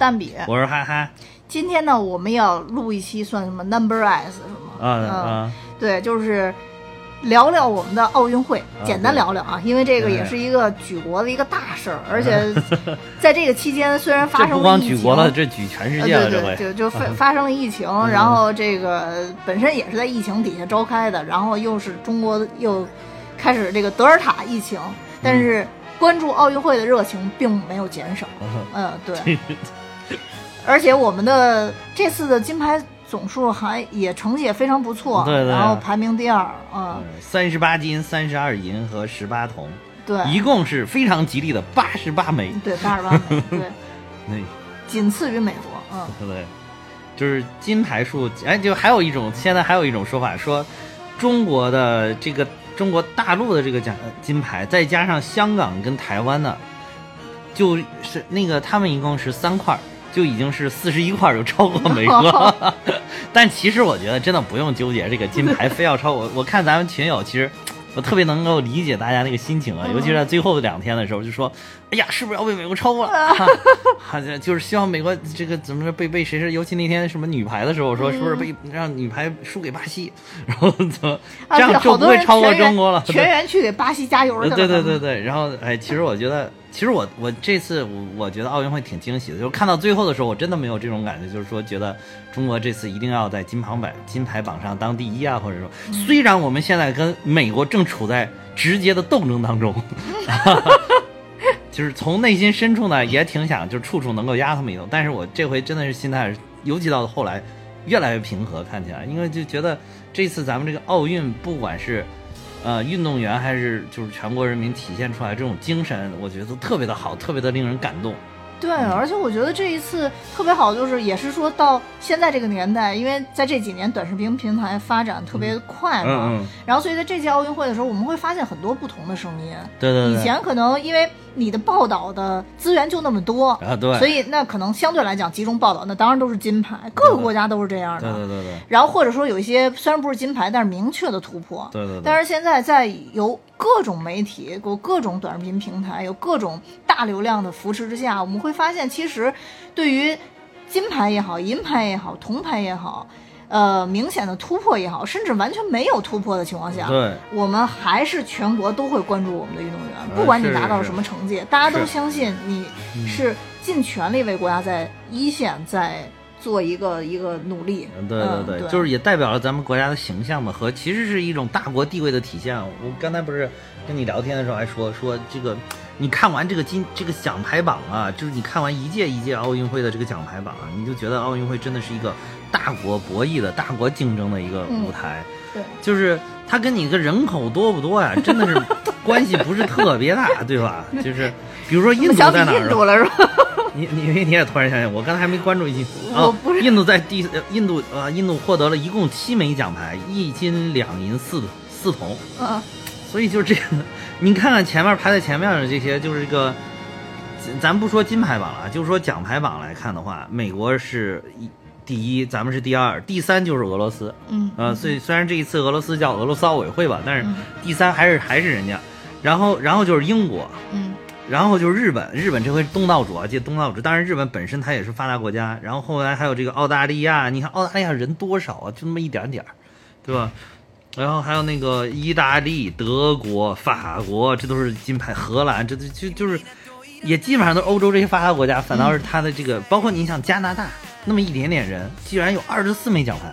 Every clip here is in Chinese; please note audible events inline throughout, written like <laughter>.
是蛋比，我是哈哈。今天呢，我们要录一期算什么 Number S 是吗？啊啊，对，就是聊聊我们的奥运会，简单聊聊啊，因为这个也是一个举国的一个大事儿，<laughs> 而且在这个期间虽然发生了不光举国了，这举全世界了，对对，就就发 <laughs> 发生了疫情，然后这个本身也是在疫情底下召开的，然后又是中国又开始这个德尔塔疫情，但是关注奥运会的热情并没有减少，嗯，对。<laughs> <laughs> 而且我们的这次的金牌总数还也成绩也非常不错，对对，然后排名第二，嗯，三十八金、三十二银和十八铜，对，一共是非常吉利的八十八枚，对，八十八枚，对，<laughs> 那仅次于美国，嗯，<laughs> 对，就是金牌数，哎，就还有一种，现在还有一种说法说，中国的这个中国大陆的这个奖金牌，再加上香港跟台湾的，就是那个他们一共是三块。就已经是四十一块，就超过 <laughs> 美国。但其实我觉得真的不用纠结这个金牌，非要超我。我看咱们群友，其实我特别能够理解大家那个心情啊，尤其是在最后的两天的时候，就说：“哎呀，是不是要被美国超过了？<laughs> ”好像就是希望美国这个怎么着被被谁是？尤其那天什么女排的时候，说是不是被让女排输给巴西，然后怎么这样就不会超过中国了？全员去给巴西加油对对对对，然后哎，其实我觉得。其实我我这次我我觉得奥运会挺惊喜的，就是看到最后的时候，我真的没有这种感觉，就是说觉得中国这次一定要在金牌榜金牌榜上当第一啊，或者说虽然我们现在跟美国正处在直接的斗争当中，<laughs> 就是从内心深处呢也挺想就处处能够压他们一头，但是我这回真的是心态，尤其到后来越来越平和，看起来，因为就觉得这次咱们这个奥运不管是。呃，运动员还是就是全国人民体现出来这种精神，我觉得特别的好，特别的令人感动。对，而且我觉得这一次特别好，就是也是说到现在这个年代，因为在这几年短视频平台发展特别快嘛，然后所以在这届奥运会的时候，我们会发现很多不同的声音。对对对。以前可能因为你的报道的资源就那么多啊，对，所以那可能相对来讲集中报道，那当然都是金牌，各个国家都是这样的。对对对对。然后或者说有一些虽然不是金牌，但是明确的突破。对对。但是现在在由各种媒体、有各种短视频平台、有各种大流量的扶持之下，我们会发现，其实对于金牌也好、银牌也好、铜牌也好，呃，明显的突破也好，甚至完全没有突破的情况下，对，我们还是全国都会关注我们的运动员，不管你拿到了什么成绩，大家都相信你是尽全力为国家在一线在。做一个一个努力，对对对，就是也代表了咱们国家的形象嘛，和其实是一种大国地位的体现。我刚才不是跟你聊天的时候还说说这个，你看完这个金这个奖牌榜啊，就是你看完一届一届奥运会的这个奖牌榜啊，你就觉得奥运会真的是一个大国博弈的大国竞争的一个舞台。对，就是它跟你个人口多不多呀，真的是 <laughs> 关系不是特别大，<laughs> 对吧？就是比如说印度在哪儿？<laughs> 你你你也突然想想，我刚才还没关注一啊，印度在第印度啊，印度获得了一共七枚奖牌，一金两银四四铜，啊，所以就是这个，你看看前面排在前面的这些，就是这个，咱不说金牌榜了，就是说奖牌榜来看的话，美国是一第一，咱们是第二，第三就是俄罗斯，嗯，呃，所以虽然这一次俄罗斯叫俄罗斯奥委会吧，但是第三还是还是人家，然后然后就是英国，嗯。然后就是日本，日本这回东道主啊，这东道主。当然，日本本身它也是发达国家。然后后来还有这个澳大利亚，你看澳大利亚人多少啊？就那么一点点儿，对吧？然后还有那个意大利、德国、法国，这都是金牌。荷兰，这就就是也基本上都是欧洲这些发达国家。反倒是它的这个，包括你想加拿大那么一点点人，居然有二十四枚奖牌，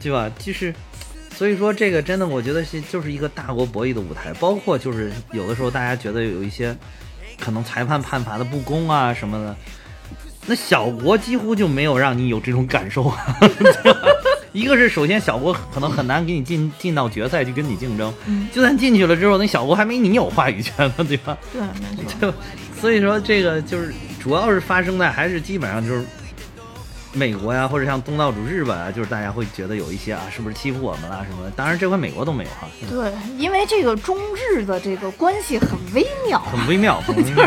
对吧？就是所以说这个真的，我觉得是就是一个大国博弈的舞台。包括就是有的时候大家觉得有一些。可能裁判判罚的不公啊什么的，那小国几乎就没有让你有这种感受。<laughs> 一个是首先小国可能很难给你进进到决赛去跟你竞争，就算进去了之后，那小国还没你有话语权呢，对吧？对，没错。就所以说这个就是主要是发生在还是基本上就是。美国呀，或者像东道主日本啊，就是大家会觉得有一些啊，是不是欺负我们了什么的？当然，这回美国都没有哈。对，因为这个中日的这个关系很微妙，很微妙，很微妙。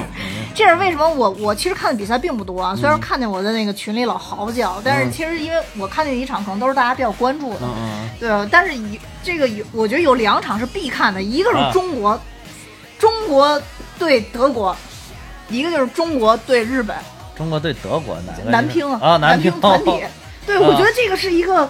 这是为什么？我我其实看的比赛并不多啊，虽然看见我在那个群里老嚎叫，但是其实因为我看见一场，可能都是大家比较关注的。嗯嗯。对，但是有这个有，我觉得有两场是必看的，一个是中国，中国对德国，一个就是中国对日本。中国对德国哪个？男乒啊，难拼团体。对，我觉得这个是一个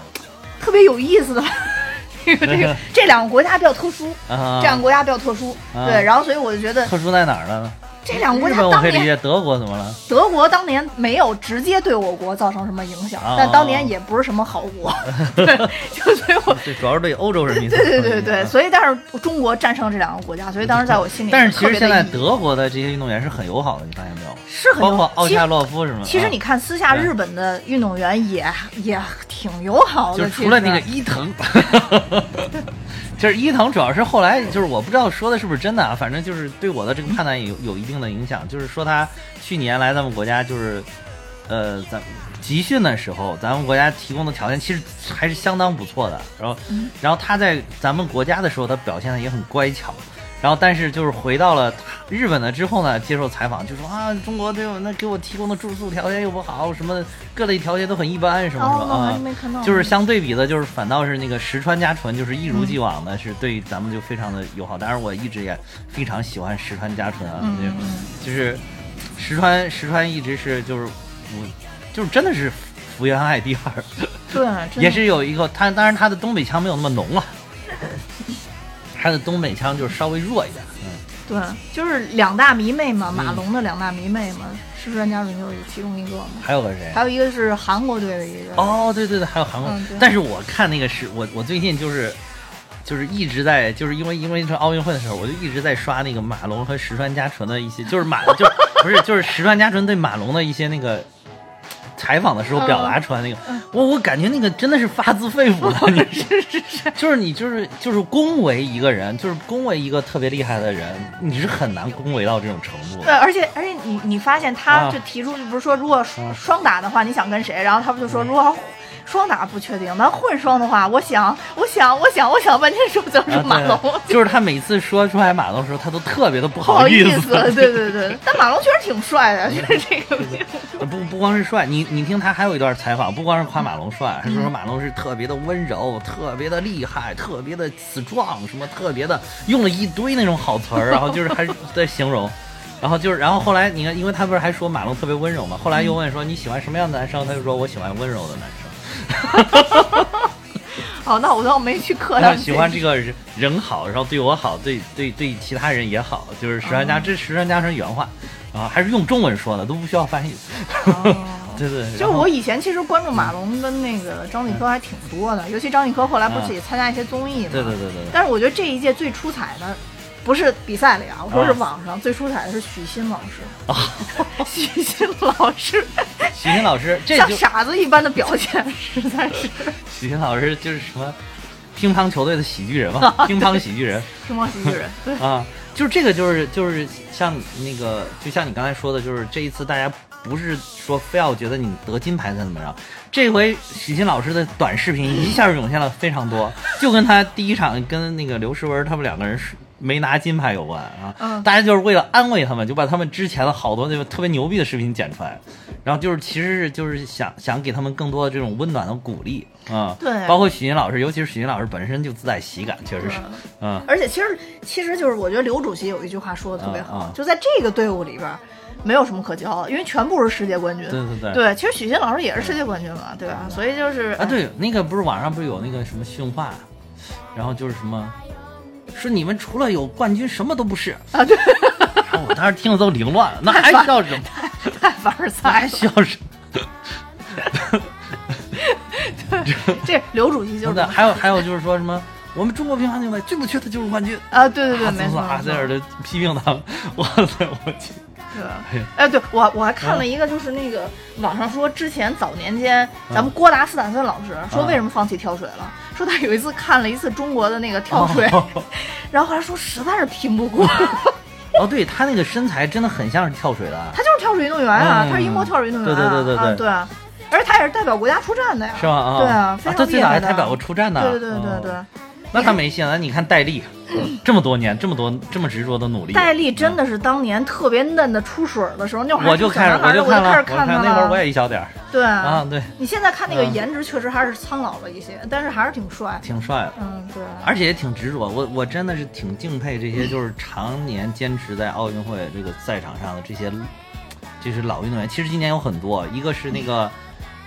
特别有意思的。<laughs> 这个这 <laughs> 个这两个国家比较特殊，这两个国家比较特殊。对，然后所以我就觉得特殊在哪儿呢？这两个国家当年德国怎么了？德国当年没有直接对我国造成什么影响，但当年也不是什么好国。<laughs> 对，就所以我 <laughs> 主要是对欧洲人民。对对对对，所以但是中国战胜这两个国家，所以当时在我心里。但是其实现在德国的这些运动员是很友好的，你发现没有？是很包括奥恰洛夫是吗？其实你看私下日本的运动员也也挺友好的，就除了那个伊藤。<laughs> 就是伊藤，主要是后来就是我不知道说的是不是真的啊，反正就是对我的这个判断有有一定的影响。就是说他去年来咱们国家，就是呃，咱集训的时候，咱们国家提供的条件其实还是相当不错的。然后，然后他在咱们国家的时候，他表现的也很乖巧。然后，但是就是回到了日本了之后呢，接受采访就说啊，中国对我那给我提供的住宿条件又不好，什么各类条件都很一般，什么什么啊，就是相对比的，就是反倒是那个石川佳纯，就是一如既往的是对咱们就非常的友好。当然，我一直也非常喜欢石川佳纯啊，就是石川石川一直是就是我就是真的是福原爱第二，对，也是有一个他，当然他的东北腔没有那么浓啊。他的东北腔就是稍微弱一点，嗯，对，就是两大迷妹嘛，马龙的两大迷妹嘛，是专家准就是其中一个嘛。还有个谁？还有一个是韩国队的一个。哦，对对对，还有韩国。但是我看那个是我我最近就是就是一直在就是因为因为这奥运会的时候，我就一直在刷那个马龙和石川佳纯的一些，就是马就不是就是石川佳纯对马龙的一些那个。采访的时候表达出来那个，我我感觉那个真的是发自肺腑的，<laughs> 你是是是，就是你就是就是恭维一个人，就是恭维一个特别厉害的人，你是很难恭维到这种程度。对，而且而且你你发现他就提出，不是说如果双打的话，你想跟谁？然后他不就说如果。双打不确定，那混双的话，我想，我想，我想，我想半天说就是马龙，就是他每次说出来马龙的时候，他都特别的不好意思。对对对，<laughs> 但马龙确实挺帅的，<laughs> 就是这个。不不光是帅，你你听他还有一段采访，不光是夸马龙帅，还说马龙是特别的温柔，特别的厉害，特别的 strong，什么特别的，用了一堆那种好词儿，然后就是还在形容，<laughs> 然后就是，然后后来你看，因为他不是还说马龙特别温柔嘛，后来又问说你喜欢什么样的男生，他就说我喜欢温柔的男生。哈！<laughs> 好，那我倒没去磕他。喜欢这个人人好，然后对我好，对对对其他人也好，就是石川家这石川家是原话啊，还是用中文说的，都不需要翻译。<laughs> 对对，就我以前其实关注马龙跟那个张继科还挺多的，尤其张继科后来不是也参加一些综艺嘛？对对对对。但是我觉得这一届最出彩的。不是比赛里啊，我说是网上最出彩的是许昕老师。啊，<laughs> 许昕老师，许昕老师，这像傻子一般的表现，实在是。许昕老师就是什么乒乓球队的喜剧人嘛，<laughs> 乒乓喜剧人，乒乓喜剧人，对 <laughs> 啊，就是这个，就是就是像那个，就像你刚才说的，就是这一次大家不是说非要觉得你得金牌才怎么着，这回许昕老师的短视频一下涌现了非常多，就跟他第一场跟那个刘诗雯他们两个人是。没拿金牌有关啊，大家就是为了安慰他们，就把他们之前的好多那个特别牛逼的视频剪出来，然后就是其实是就是想想给他们更多的这种温暖的鼓励啊。对，包括许昕老师，尤其是许昕老师本身就自带喜感，确实是，嗯。而且其实其实就是我觉得刘主席有一句话说的特别好，就在这个队伍里边没有什么可骄傲，因为全部是世界冠军。对对对。对，其实许昕老师也是世界冠军嘛，对吧？所以就是啊，对，那个不是网上不是有那个什么训话，然后就是什么。说你们除了有冠军什么都不是啊！对，我当时听了都凌乱了，<laughs> 那还需要什么？太凡尔赛，还需要什么？<laughs> 这刘主席就是。还有还有就是说什么？我们中国乒乓球队最不缺的就是冠军啊！对对对，没错。在这儿的批评他，哇塞，我去。对，哎，对我我还看了一个，就是那个网上说，之前早年间咱们郭达斯坦森老师说为什么放弃跳水了？说他有一次看了一次中国的那个跳水，<laughs> 然后后来说实在是拼不过。哦，对他那个身材真的很像是跳水的，他就是跳水运动员啊，他是英国跳水运动员，对对对对对，而且他也是代表国家出战的呀，是吗？啊，对啊，非常厉害他最早还代表过出战呢，对对对对。那他没戏了。那你看戴笠，这么多年，这么多这么执着的努力。戴笠真的是当年特别嫩的出水的时候，那会儿我就开始，我就开始看他。那会儿我也一小点儿。对啊，对。你现在看那个颜值，确实还是苍老了一些，但是还是挺帅。挺帅的。嗯，对。而且也挺执着。我我真的是挺敬佩这些，就是常年坚持在奥运会这个赛场上的这些。就是老运动员。其实今年有很多，一个是那个，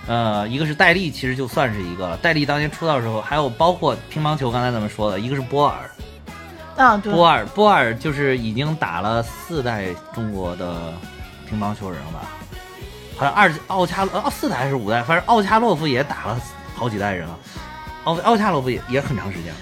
呃，一个是戴笠，其实就算是一个了。戴笠当年出道的时候，还有包括乒乓球，刚才咱们说的，一个是波尔，啊，对，波尔，波尔就是已经打了四代中国的乒乓球人了吧？好像二奥恰哦四代还是五代，反正奥恰洛夫也打了好几代人了，奥奥恰洛夫也也很长时间。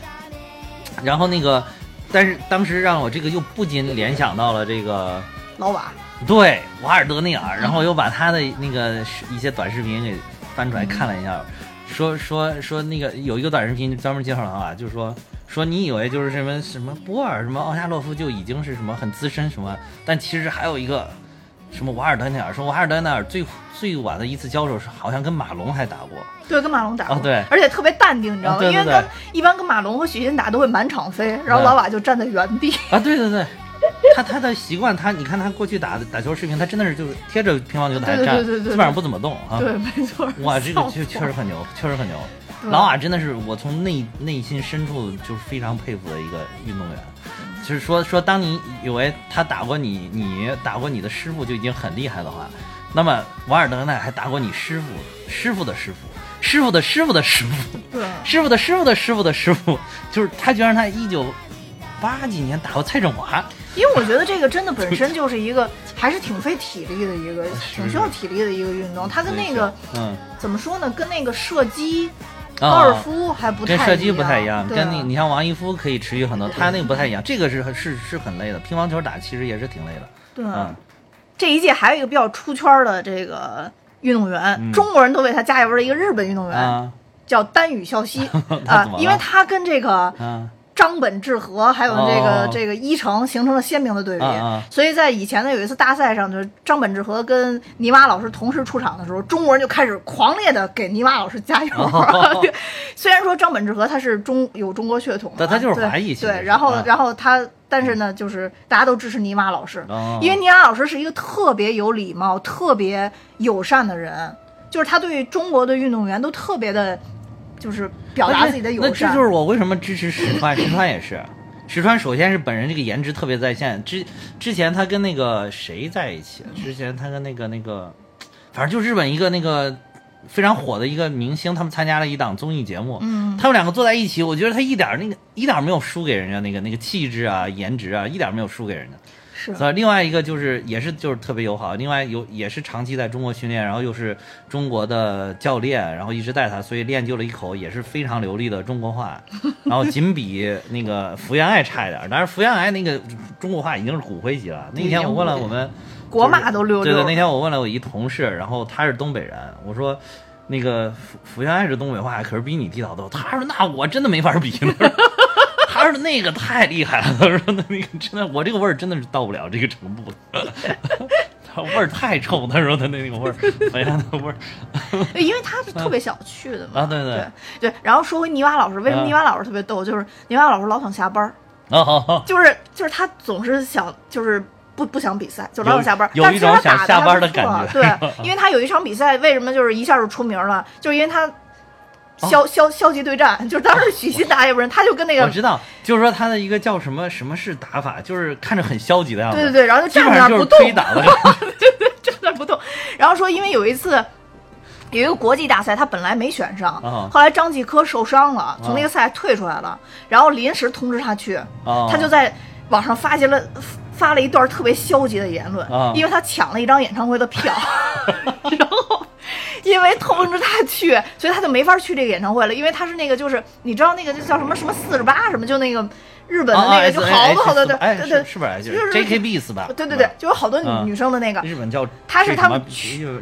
然后那个，但是当时让我这个又不禁联想到了这个老瓦，对瓦尔德内尔，然后又把他的那个一些短视频给翻出来看了一下，说说说那个有一个短视频专门介绍老瓦，就是说说你以为就是什么什么波尔什么奥恰洛夫就已经是什么很资深什么，但其实还有一个。什么瓦尔德内尔？说瓦尔德内尔最最晚的一次交手是好像跟马龙还打过，对，跟马龙打过，对，而且特别淡定，你知道吗？因为跟一般跟马龙和许昕打都会满场飞，然后老瓦就站在原地。啊，对对对，他他的习惯，他你看他过去打打球视频，他真的是就是贴着乒乓球台站，基本上不怎么动啊。对，没错。哇，这个确确实很牛，确实很牛。老瓦真的是我从内内心深处就是非常佩服的一个运动员。就是说说，当你以为他打过你，你打过你的师傅就已经很厉害的话，那么瓦尔德奈还打过你师傅，师傅的师傅，师傅的师傅的师傅，对，师傅的师傅的师傅的师傅，就是他居然他一九八几年打过蔡振华，因为我觉得这个真的本身就是一个还是挺费体力的一个，挺需要体力的一个运动，它跟那个嗯，怎么说呢，跟那个射击。高尔夫还不太跟射击不太一样，跟你你像王一夫可以持续很多，他那个不太一样，这个是是是很累的。乒乓球打其实也是挺累的。对，这一届还有一个比较出圈的这个运动员，中国人都为他加油的一个日本运动员，叫丹羽孝希 <laughs> 啊，因为他跟这个。张本智和还有这个这个伊诚形成了鲜明的对比，所以在以前的有一次大赛上，就是张本智和跟泥娃老师同时出场的时候，中国人就开始狂烈的给泥娃老师加油。<laughs> 虽然说张本智和他是中有中国血统，但他就是华裔。对，然后然后他，但是呢，就是大家都支持泥娃老师，因为泥娃老师是一个特别有礼貌、特别友善的人，就是他对中国的运动员都特别的。就是表达自己的友善，那这就是我为什么支持石川。石川也是，石川首先是本人这个颜值特别在线。之之前他跟那个谁在一起？之前他跟那个那个，反正就日本一个那个非常火的一个明星，他们参加了一档综艺节目。嗯，他们两个坐在一起，我觉得他一点那个一点没有输给人家那个那个气质啊、颜值啊，一点没有输给人家。是，另外一个就是也是就是特别友好，另外有也是长期在中国训练，然后又是中国的教练，然后一直带他，所以练就了一口也是非常流利的中国话，<laughs> 然后仅比那个福原爱差一点，但是福原爱那个中国话已经是骨灰级了。那天我问了我们国骂都溜溜。对对，那天我问了我一同事，然后他是东北人，我说那个福福原爱是东北话可是比你地道多，他说那我真的没法比呢。那个太厉害了，他说那那个真的，我这个味儿真的是到不了这个程度的，<laughs> 他味儿太臭。他说他那那个味儿，<laughs> 哎呀，那味儿，因为他是特别想去的嘛。啊，对对对。然后说回泥娃老师，为什么泥娃老师特别逗？就是泥娃老师老想下班儿，就是就是他总是想就是不不想比赛，就老想下班。有一种想下班的感觉。对，因为他有一场比赛，为什么就是一下就出名了？就是因为他。消消消极对战，就是当时许昕打也不是，他就跟那个我知道，就是说他的一个叫什么什么是打法，就是看着很消极的样子。对对对，然后就 <laughs> 站在那儿不动，对对，站在不动。然后说，因为有一次有一个国际大赛，他本来没选上，后来张继科受伤了，从那个赛退出来了，然后临时通知他去，他就在网上发现了发了一段特别消极的言论，因为他抢了一张演唱会的票，<laughs> 然后。因为通知他去，所以他就没法去这个演唱会了。因为他是那个，就是你知道那个就叫什么什么四十八什么，就那个日本的那个，就好多好多的，对对，是不是？就是 JKB 是吧？对对对，就有好多女女生的那个。日本叫他是他们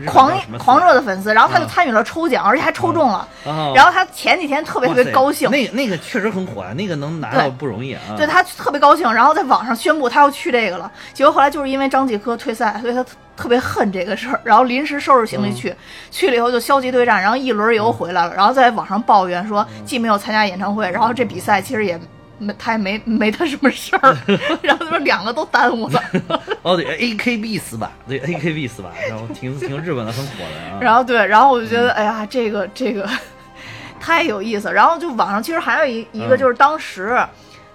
狂狂热的粉丝，然后他就参与了抽奖，而且还抽中了。然后他前几天特别特别高兴，那那个确实很火啊，那个能拿到不容易啊。对他特别高兴，然后在网上宣布他要去这个了。结果后来就是因为张继科退赛，所以他。特别恨这个事儿，然后临时收拾行李去，去了以后就消极对战，然后一轮游回来了，然后在网上抱怨说既没有参加演唱会，然后这比赛其实也没他也没没他什么事儿，然后他说两个都耽误了。哦对，A K B 四吧，对 A K B 四吧，然后挺挺日本的很火的。然后对，然后我就觉得哎呀，这个这个太有意思。然后就网上其实还有一一个就是当时，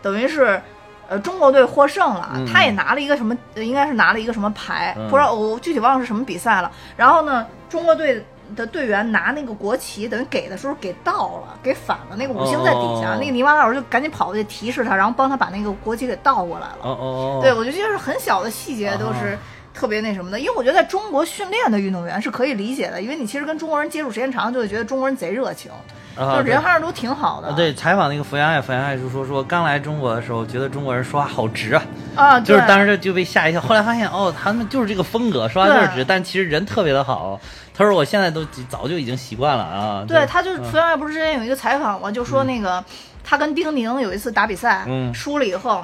等于是。呃中国队获胜了，嗯他也拿了一个什么，呃应该是拿了一个什么牌，嗯不知道我具体忘了是什么比赛了。然后呢，中国队。的队员拿那个国旗，等于给的时候给倒了，给反了，那个五星在底下，哦那个泥巴老师就赶紧跑过去提示他，然后帮他把那个国旗给倒过来了。哦哦哦，对，我觉得就是很小的细节，都是特别那什么的。因为我觉得在中国训练的运动员是可以理解的，因为你其实跟中国人接触时间长，就会觉得中国人贼热情，啊就是人还是都挺好的。啊，对，采访那个福原爱，福原爱就说说刚来中国的时候，觉得中国人说话好直啊，啊，就是当时就被吓一跳，后来发现哦，他们就是这个风格，说话就是直，但其实人特别的好。他说我现在都早就已经习惯了啊。对，他就是嗯福原爱不是之前有一个采访嘛，就说那个、他跟丁宁有一次打比赛，嗯输了以后。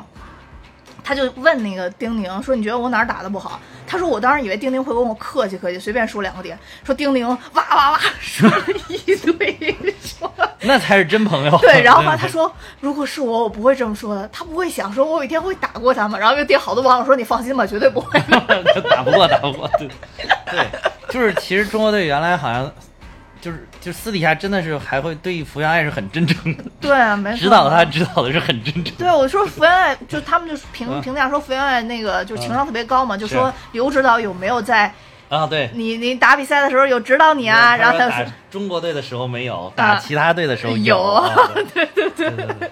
他就问那个丁宁说：“你觉得我哪儿打的不好？”他说：“我当时以为丁宁会跟我客气客气，随便说两个点。”说丁宁哇哇哇 <laughs> 说了一堆，说那才是真朋友。对，<laughs> 然后呢，他说：“如果是我，我不会这么说的。他不会想说我有一天会打过他们。”然后又底下好多网友说：“你放心吧，绝对不会。<laughs> 打不过，打不过。对，对，就是其实中国队原来好像就是就私底下真的是还会对福原爱是很真诚的，<laughs> ”对啊，没错。指导他指导的是很真诚。对，我说福原爱，就他们就评嗯评价说福原爱那个就情商特别高嘛，就说刘指导有没有在啊，对。你你打比赛的时候有指导你啊？然后他说中国队的时候没有，打其他队的时候有啊对对对对对。对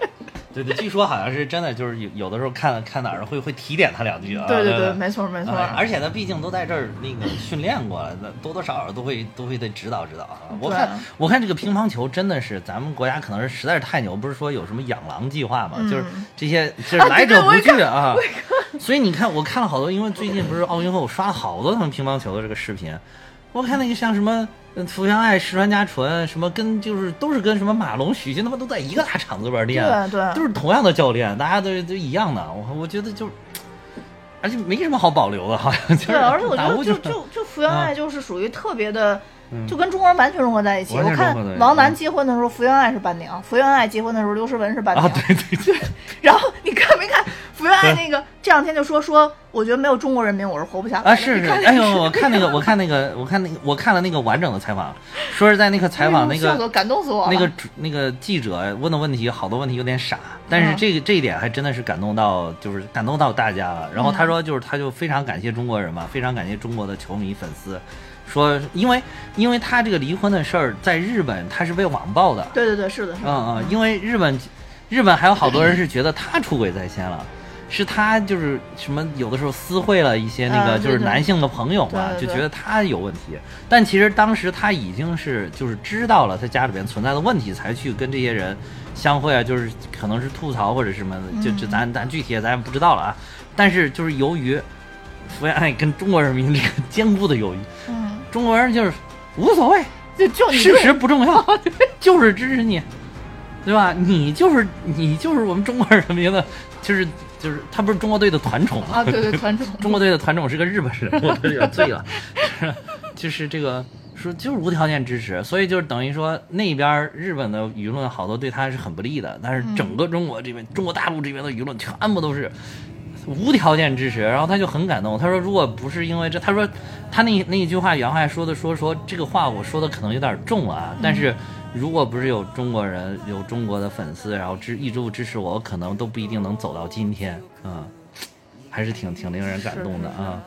对对，据说好像是真的，就是有有的时候看看哪儿会会提点他两句啊。对对对，没错没错。哎而且呢，毕竟都在这儿那个训练过了，那多多少少都会都会得指导指导啊。我看我看这个乒乓球真的是咱们国家可能是实在是太牛，不是说有什么养狼计划嘛，嗯就是这些就是来者不拒啊。所以你看，我看了好多，因为最近不是奥运会，我刷了好多他们乒乓球的这个视频。我看那个像什么呃福原爱、石川佳纯，什么跟就是都是跟什么马龙、许昕他们都在一个大厂子里边练，对对都是同样的教练，大家都都一样的。我我觉得就，而且没什么好保留的，好像就是。对，而且我觉得就就就福原爱就是属于特别的。嗯就跟中国人完全融合在一起。我看王楠结婚的时候，福原爱是伴娘；福原爱结婚的时候，刘诗雯是伴娘。啊，对对对，<laughs> 然后你看没看福原爱那个这两天就说说，我觉得没有中国人民我是活不下来。啊是是，哎呦，我看那个，我看那个，我看那个，我看了那个完整的采访，说是在那个采访那个感动死我了。那个主那个记者问的问题，好多问题有点傻，但嗯是这个这一点还真的是感动到，就是感动到大家了。然后嗯他说，就是他就非常感谢中国人嘛，非常感谢中国的球迷粉丝，说因为因为他这个离婚的事儿在日本他是被网暴的，对对对，是的，是的。嗯嗯，因为日本日本还有好多人是觉得他出轨在先了。是他就是什么有的时候私会了一些那个就是男性的朋友嘛，就觉得他有问题。但其实当时他已经是就是知道了他家里边存在的问题，才去跟这些人相会啊，就是可能是吐槽或者什么的，就就咱咱具体咱也不知道了啊。但是就是由于福原爱跟中国人民这个 <laughs> 坚固的友谊，嗯，中国人就是无所谓，就就你事实不重要，<laughs> 就是支持你，对吧？你就是你就是我们中国人民的，就是就是他不是中国队的团宠吗？啊，对对，团宠。中国队的团宠是个日本人，我都有点醉了。<laughs> 就是这个说就是无条件支持，所以就是等于说那边日本的舆论好多对他是很不利的，但是整个中国这边、中国大陆这边的舆论全部都是。无条件支持，然后他就很感动。他说：“如果不是因为这，他说他那那一句话原话说的说说这个话我说的可能有点重啊，但是如果不是有中国人有中国的粉丝，然后支一直支持我，我可能都不一定能走到今天。嗯，还是挺挺令人感动的啊。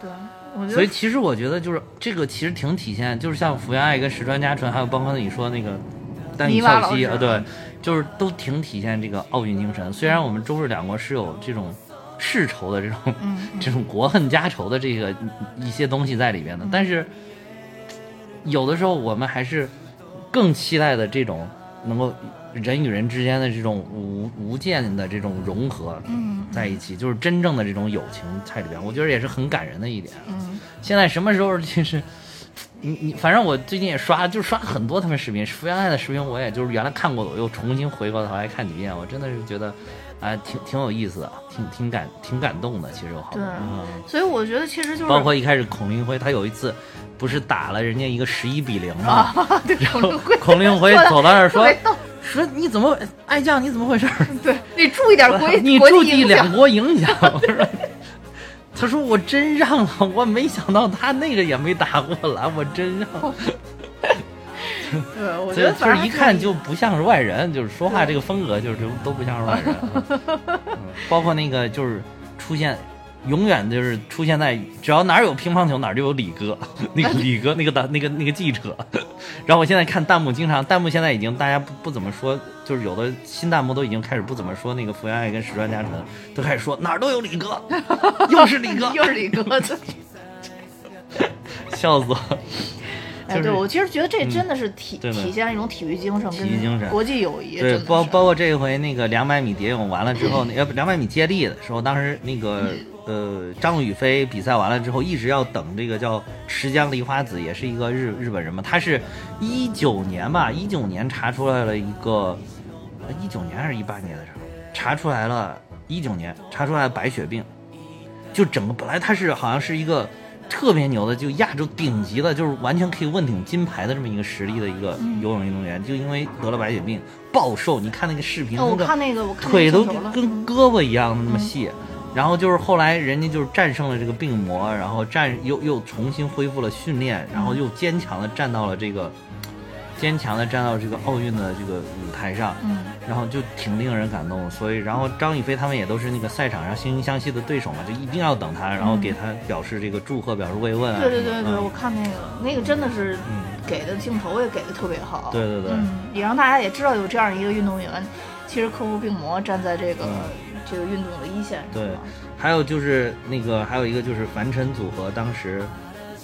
所以其实我觉得就是这个其实挺体现，就是像福原爱跟石川佳纯，还有包括你说那个丹尼泥巴老师孝希啊，对，就是都挺体现这个奥运精神。虽然我们中日两国是有这种世仇的这种、嗯 <laughs> 这种国恨家仇的这个一些东西在里边的，但是有的时候我们还是更期待的这种能够人与人之间的这种无无间的这种融合嗯在一起，就是真正的这种友情在里边，我觉得也是很感人的一点。嗯。现在什么时候就是你你，反正我最近也刷，就刷很多他们视频，福原爱的视频，我也就是原来看过的，我又重新回过头来看几遍，我真的是觉得，哎、挺挺有意思的，挺挺感挺感动的。其实有好多，对嗯，所以我觉得其实就是包括一开始孔令辉，他有一次不是打了人家一个十一比零嘛，啊，<laughs> 对，孔令辉，孔令辉走到那儿说 <laughs> 说你怎么爱将你怎么回事？<laughs> 对你注意点国你国注意两。国影响。他说我真让了，我没想到他那个也没打过来，我真让。对，我觉所以得就是一看就不像是外人，就是说话这个风格就是都不像是外人，<laughs> 嗯包括那个就是出现。永远就是出现在只要哪儿有乒乓球哪儿就有李哥，<laughs> 那个李哥那个的那个那个记者，<laughs> 然后我现在看弹幕，经常弹幕现在已经大家不不怎么说，就是有的新弹幕都已经开始不怎么说那个福原爱跟石川佳纯，都开始说哪儿都有李哥，又是李哥，又是李哥的。笑死我！哎，就是对我其实觉得这真的是体对体现一种体育精神体育精神国际友谊，对，包包括这回那个两百米蝶泳完了之后，那要不两百米接力的时候，当时那个呃张雨霏比赛完了之后，一直要等这个叫池江梨花子，也是一个日日本人嘛，他是一九年吧，一九年查出来了一个，一九年还是一八年的时候查出来了，一九年查出来白血病，就整个本来他是好像是一个。特别牛的，就亚洲顶级的，就是完全可以问鼎金牌的这么一个实力的一个游泳运动员，就因为得了白血病，暴瘦。你看那个视频，哦，我那个看那个，我看腿都跟胳膊一样那么细。然后就是后来人家就是战胜了这个病魔，然后战又又重新恢复了训练，然后又坚强的站到了这个坚强的站到这个奥运的这个舞台上，嗯，然后就挺令人感动。所以，然后张雨霏他们也都是那个赛场上惺惺相惜的对手嘛，就一定要等他，然后给他表示这个祝贺，表示慰问啊。对对对对，我看那个那个真的是嗯给的镜头也给的特别好，对对对嗯，也让大家也知道有这样一个运动员，其实克服病魔，站在这个嗯这个运动的一线，对还有就是那个，还有一个就是樊晨组合，当时，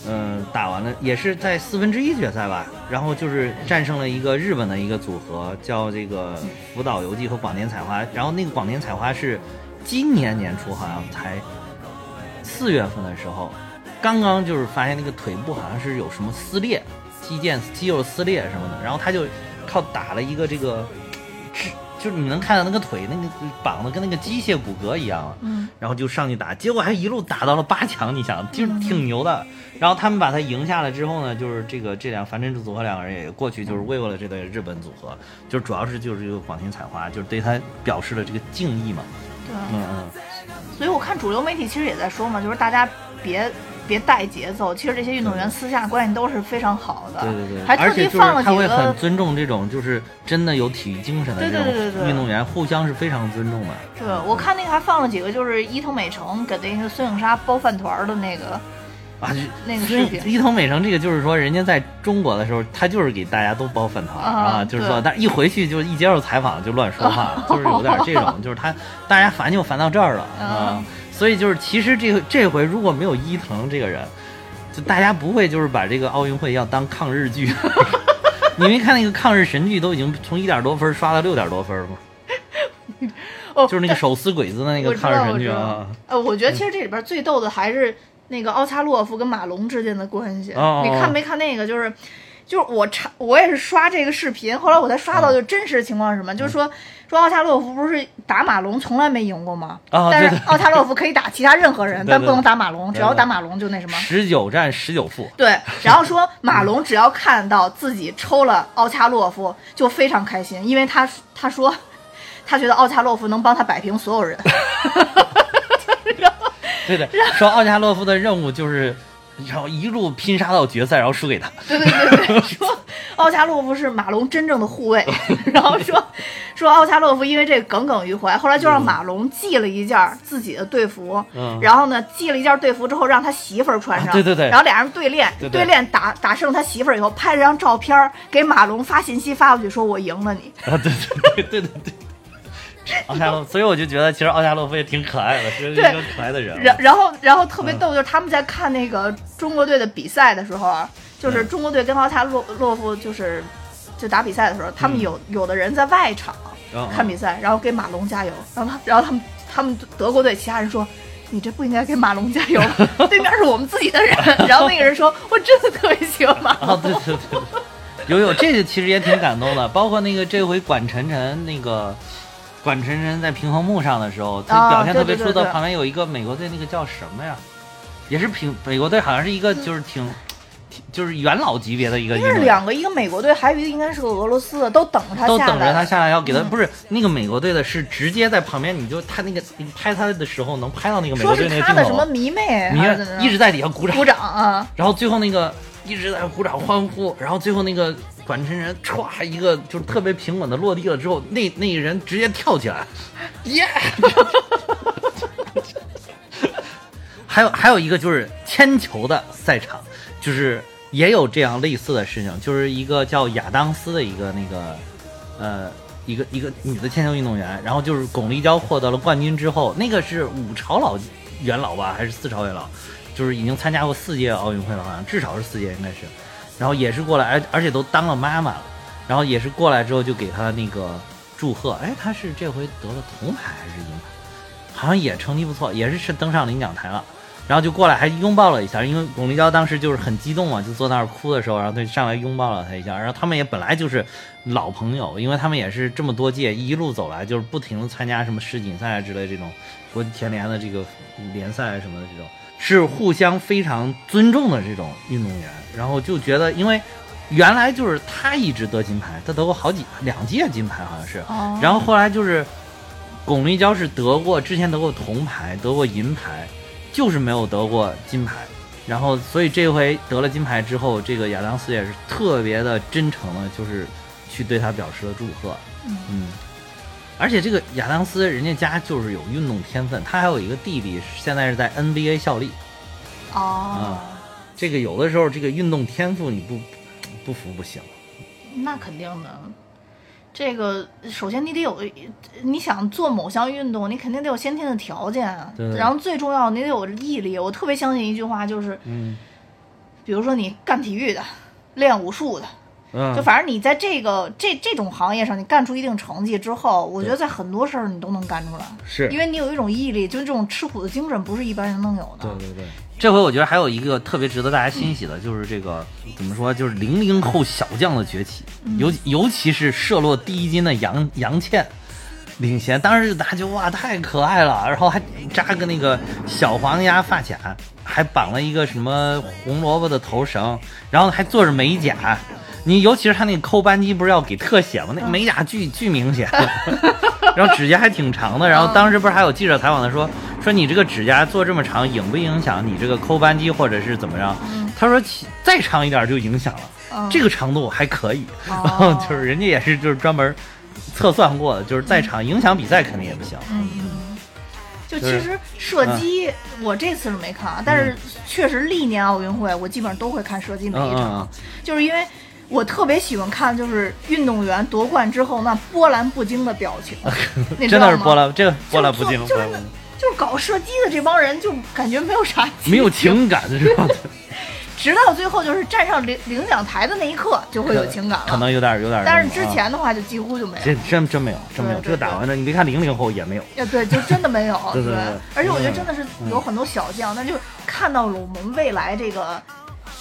嗯、打完了也是在四分之一决赛吧，然后就是战胜了一个日本的一个组合，叫这个福岛游记和广田彩花，然后那个广田彩花是今年年初好像才四月份的时候，刚刚就是发现那个腿部好像是有什么撕裂，肌腱肌肉撕裂什么的，然后他就靠打了一个这个。<tsk> 就是你能看到那个腿，那个绑的跟那个机械骨骼一样啊，嗯，然后就上去打，结果还一路打到了八强，你想，就是挺牛的。然后他们把他赢下来之后呢，就是这个这两樊晨组合两个人也过去，就是慰问了这对日本组合，就主要是就是这个广田彩花，就是对他表示了这个敬意嘛。对啊，嗯嗯，所以我看主流媒体其实也在说嘛，就是大家别别带节奏，其实这些运动员私下关系都是非常好的，对对对，还特地放了他会很尊重这种就是真的有体育精神的运动员，互相是非常尊重的。对，我看那个还放了几个，就是伊藤美诚给那个孙颖莎包饭团的那个啊，那个。伊藤美诚这个就是说，人家在中国的时候，他就是给大家都包饭团啊啊，就是说，但一回去就一接受采访就乱说话，就是有点这种，就是他大家烦就烦到这儿了啊啊。所以就是，其实这个这回如果没有伊藤这个人，就大家不会就是把这个奥运会要当抗日剧。<laughs> 你没看那个抗日神剧都已经从一点多分刷到六点多分吗？<laughs> 哦，就是那个手撕鬼子的那个抗日神剧啊。呃，我觉得其实这里边最逗的还是那个奥恰洛夫跟马龙之间的关系。哦哦你看没看那个？就是就是我查，我也是刷这个视频，后来我才刷到就真实情况是什么，就是说说奥恰洛夫不是打马龙从来没赢过吗？但是奥恰洛夫可以打其他任何人，对对但不能打马龙，只要打马龙就那什么。十九战十九负，对，然后说马龙只要看到自己抽了奥恰洛夫，就非常开心，因为他他说他觉得奥恰洛夫能帮他摆平所有人。<laughs> 对的，说奥加洛夫的任务就是，然后一路拼杀到决赛，然后输给他。对对对对，说奥恰洛夫是马龙真正的护卫，<laughs> 然后说说奥恰洛夫因为这个耿耿于怀，后来就让马龙寄了一件自己的队服，嗯然后呢寄了一件队服之后让他媳妇儿穿上，啊对对对然后俩人对练，对对练打打胜他媳妇儿以后拍了张照片给马龙发信息发过去，说我赢了你。啊，对对对对对对。<laughs> 奥加洛，所以我就觉得其实奥恰洛夫也挺可爱的，是一对个可爱的人。然然后然后特别嗯逗，就是他们在看那个中国队的比赛的时候啊，就是嗯中国队跟奥恰洛洛夫就是就打比赛的时候，他们嗯有有的人在外场嗯看比赛，然后给马龙加油，然后他然后他们他们德国队其他人说。你这不应该给马龙加油，<laughs> 对面是我们自己的人。<laughs> 然后那个人说：“我真的特别喜欢马龙。啊，对对对，有有这个其实也挺感动的，包括那个这回管晨晨那个管晨晨在平衡木上的时候，他啊表现特别出色。旁边有一个美国队，那个叫什么呀？也是平美国队，好像是一个就是挺。挺就是元老级别的一个应该是两个，一个美国队，还有一个应该是个俄罗斯的，都等着他下都等着他。下来要给他，嗯不是那个美国队的是直接在旁边，你就他那个你拍他的时候能拍到那个美国队那个镜头，什么迷妹你还是怎么着看一直在底下鼓掌，鼓掌啊，然后最后那个一直在鼓掌欢呼，然后最后那个转身人歘一个就是特别平稳的落地了之后，那那人直接跳起来，耶！<laughs> 还有还有一个就是铅球的赛场，就是也有这样类似的事情，就是一个叫亚当斯的一个那个呃一个一个女的铅球运动员，然后就是巩立姣获得了冠军之后，那个是五朝老元老吧，还是四朝元老？就是已经参加过四届奥运会了，好像至少是四届应该是，然后也是过来，而而且都当了妈妈了，然后也是过来之后就给她那个祝贺，哎，她是这回得了铜牌还是银牌？好像也成绩不错，也是是登上领奖台了，然后就过来还拥抱了一下，因为巩立姣当时就是很激动嘛，就坐那儿哭的时候，然后他上来拥抱了她一下，然后他们也本来就是老朋友，因为他们也是这么多届一路走来，就是不停的参加什么世锦赛啊之类这种国际田联的这个联赛什么的这种。是互相非常尊重的这种运动员，然后就觉得，因为原来就是他一直得金牌，他得过好几两届金牌好像是，然后后来就是巩立姣是得过之前得过铜牌，得过银牌，就是没有得过金牌，然后所以这回得了金牌之后，这个亚当斯也是特别的真诚的，就是去对他表示了祝贺，嗯。而且这个亚当斯，人家家就是有运动天分，他还有一个弟弟，现在是在 NBA 效力。哦，这个有的时候这个运动天赋你不不服不行。那肯定的，这个首先你得有，你想做某项运动，你肯定得有先天的条件。对。然后最重要，你得有毅力。我特别相信一句话，就是，嗯，比如说你干体育的，练武术的。就反正你在这个这这种行业上，你干出一定成绩之后，我觉得在很多事儿你都能干出来，是。因为你有一种毅力，就这种吃苦的精神，不是一般人能有的。对对对，这回我觉得还有一个特别值得大家欣喜的，就是这个怎么说，就是零零后小将的崛起，尤尤其是射落第一金的杨杨倩领衔，当时大家就哇太可爱了，然后还扎个那个小黄鸭发卡，还绑了一个什么红萝卜的头绳，然后还做着美甲。你尤其是他那个扣扳机，不是要给特写吗？那美甲巨巨明显，<laughs> 然后指甲还挺长的。然后当时不是还有记者采访他说说你这个指甲做这么长，影不影响你这个抠扳机或者是怎么着？他说再长一点就影响了，这个长度还可以。然后 <laughs> 就是人家也是就是专门测算过的，就是再长影响比赛肯定也不行。就其实射击，我这次是没看啊，但是确实历年奥运会我基本上都会看射击每一场，就是因为。我特别喜欢看，就是运动员夺冠之后那波澜不惊的表情，<laughs> 真的是波澜，这个波澜不惊，就是就是搞射击的这帮人，就感觉没有啥，没有情感是吧？<laughs> 直到最后就是站上领领奖台的那一刻，就会有情感了，可能有点有点。但是之前的话就几乎就没有，真真真没有，真没有。这个打完了，你别看零零后也没有，呀，对，就真的没有，<laughs> 对对对。而且我觉得真的是有很多小将，那就看到了我们未来这个。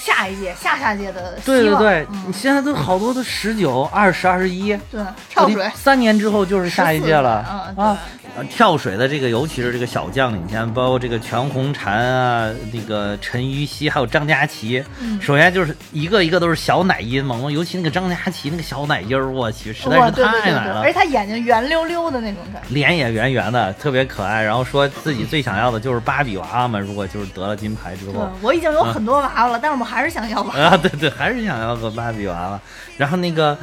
下一届、下下届的对对对，你现在都好多都十九、二十、二十一，对，跳水三年之后就是下一届了啊。跳水的这个，尤其是这个小将领先，包括这个全红婵啊，那个陈芋汐，还有张佳琪。首先就是一个一个都是小奶音嘛，尤其那个张佳琪那个小奶音儿，我去，实在是太奶了。而且他眼睛圆溜溜的那种感觉，脸也圆圆的，特别可爱。然后说自己最想要的就是芭比娃娃嘛，如果就是得了金牌之后。我已经有很多娃娃了，但是我还是想要娃娃。啊，对对，还是想要个芭比娃娃。然后那个。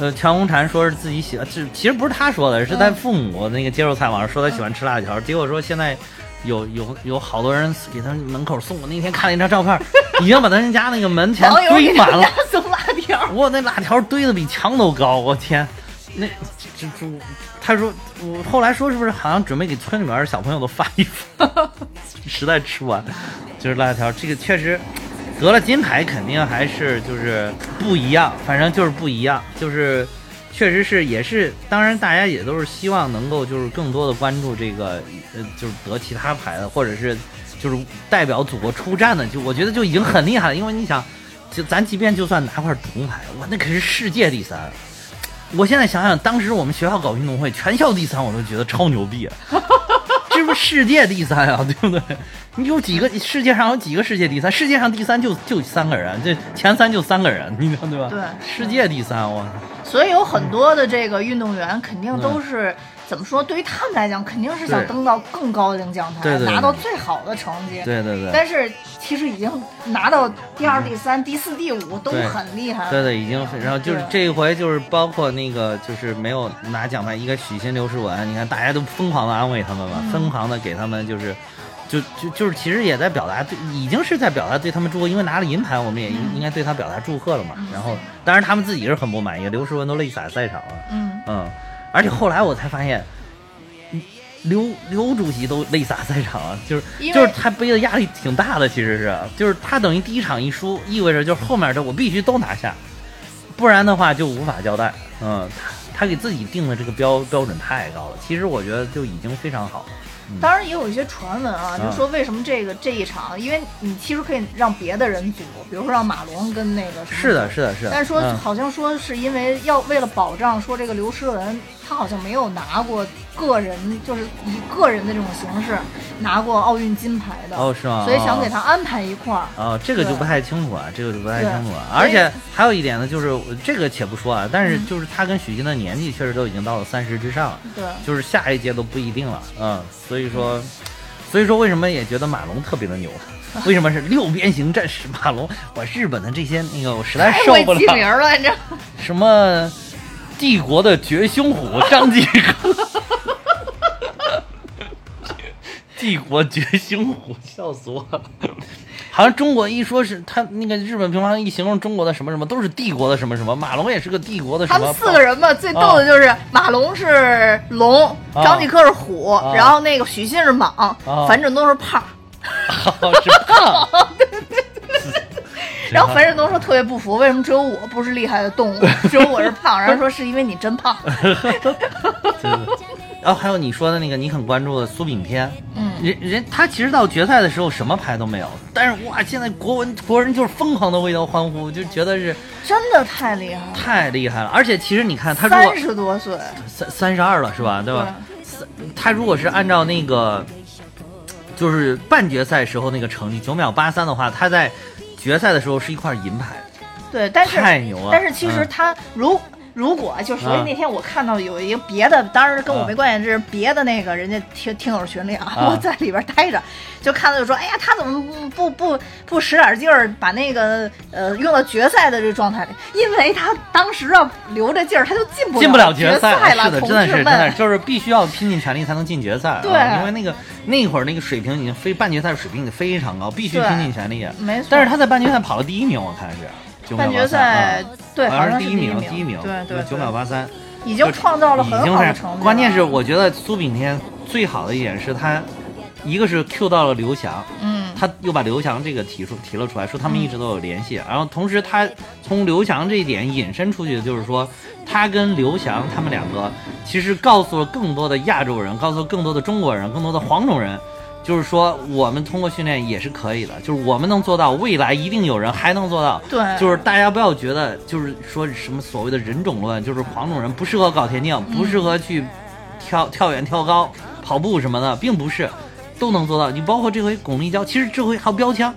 呃，全红婵说是自己喜欢，这其实不是他说的，是他父母那个接受采访说他喜欢吃辣条，结果说现在有有有好多人给他门口送。我那天看了一张照片，<laughs> 已经把他家那个门前堆满了。送辣条，哇，那辣条堆的比墙都高，我天！那这这，他说我后来说是不是好像准备给村里面的小朋友都发一发，<laughs> 实在吃不完，就是辣条，这个确实。得了金牌肯定还是就是不一样，反正就是不一样，就是确实是也是，当然大家也都是希望能够就是更多的关注这个，呃，就是得其他牌的，或者是就是代表祖国出战的，就我觉得就已经很厉害了，因为你想，就咱即便就算拿块铜牌，哇，那可是世界第三。我现在想想，当时我们学校搞运动会，全校第三，我都觉得超牛逼。世界第三啊，对不对？你有几个世界上有几个世界第三？世界上第三就就三个人，这前三就三个人，你知道对吧？对，世界第三，我。所以有很多的这个运动员肯定都是怎么说？对于他们来讲，肯定是想登到更高的领奖台，对对对拿到最好的成绩。对对对，但是其实已经拿到第二、第三、第四、第五都很厉害了。对对，已经，然后就是这一回就是包括那个就是没有拿奖牌，一个许昕、刘诗雯，你看大家都疯狂的安慰他们嘛，嗯疯狂的给他们就是。就就就是，其实也在表达对，已经是在表达对他们祝贺，因为拿了银牌，我们也应应该对他表达祝贺了嘛。然后，当然他们自己是很不满意，刘诗雯都泪洒赛场了。嗯，嗯，而且后来我才发现，刘刘主席都泪洒赛场了，就是就是他背的压力挺大的，其实是就是他等于第一场一输，意味着就是后面的我必须都拿下，不然的话就无法交代。嗯，他他给自己定的这个标标准太高了，其实我觉得就已经非常好。当然也有一些传闻啊，嗯就说为什么这个这一场，因为你其实可以让别的人组，比如说让马龙跟那个什么是的，是的，是的。但是说嗯好像说是因为要为了保障说这个刘诗雯，她好像没有拿过个人，就是以个人的这种形式拿过奥运金牌的，哦，是吗？所以想给他安排一块儿。哦，这个就不太清楚啊，这个就不太清楚啊。而且还有一点呢，就是这个且不说啊，但是嗯就是他跟许昕的年纪确实都已经到了三十之上了，对，就是下一届都不一定了，嗯，所以说，所以说为什么也觉得马龙特别的牛？<laughs> 为什么是六边形战士马龙？我日本的这些那个我实在受不了，了，你知道。什么帝国的绝凶虎张继科。<laughs> 帝国绝胸虎，笑死我了！好像中国一说是他那个日本乒乓一形容中国的什么什么，都是帝国的什么什么。马龙也是个帝国的什么？他们四个人嘛，最逗的就是马龙是龙，啊张继科是虎，啊然后那个许昕是蟒，反正都是胖。<laughs> 哦是胖。<laughs> 然后樊振东说特别不服，为什么只有我不是厉害的动物，只有我是胖？然后说是因为你真胖。<laughs> 然后还有你说的那个你很关注的苏炳添，嗯人人他其实到决赛的时候什么牌都没有，但是哇，现在国文国人就是疯狂的为他欢呼，就觉得是真的太厉害了，太厉害了。而且其实你看他三十多岁，三三十二了是吧？对吧？三他如果是按照那个就是半决赛时候那个成绩九秒八三的话，他在决赛的时候是一块银牌，对，但是太牛了。但是其实嗯他如。如果就所以啊那天我看到有一个别的，当然跟我啊没关系，这是别的那个人家听听友群里啊，啊我在里边待着，就看到就说，哎呀，他怎么不不不不使点劲儿，把那个呃用到决赛的这个状态里？因为他当时要留着劲儿，他就进不进不了决赛了，是的，同真的是真的。就是必须要拼尽全力才能进决赛、啊。对因为那个那会儿那个水平已经非半决赛水平已经非常高，必须拼尽全力。没错，但是他在半决赛跑了第一名，我看是九秒半决八三赛好像像是第一，名，第一名，对对，九秒八三。已经创造了很好的成绩。关键是我觉得苏炳添最好的一点是他，一个是 Q 到了刘翔，嗯，他又把刘翔这个提出提了出来，说他们一直都有联系。然后同时他从刘翔这一点引申出去的就是说，他跟刘翔他们两个其实告诉了更多的亚洲人，告诉了更多的中国人，更多的黄种人。就是说，我们通过训练也是可以的，就是我们能做到，未来一定有人还能做到。对，就是大家不要觉得，就是说什么所谓的人种论，就是黄种人不适合搞田径，不适合去跳跳远、跳高、跑步什么的，并不是都能做到。你包括这回巩立姣，其实这回还有标枪，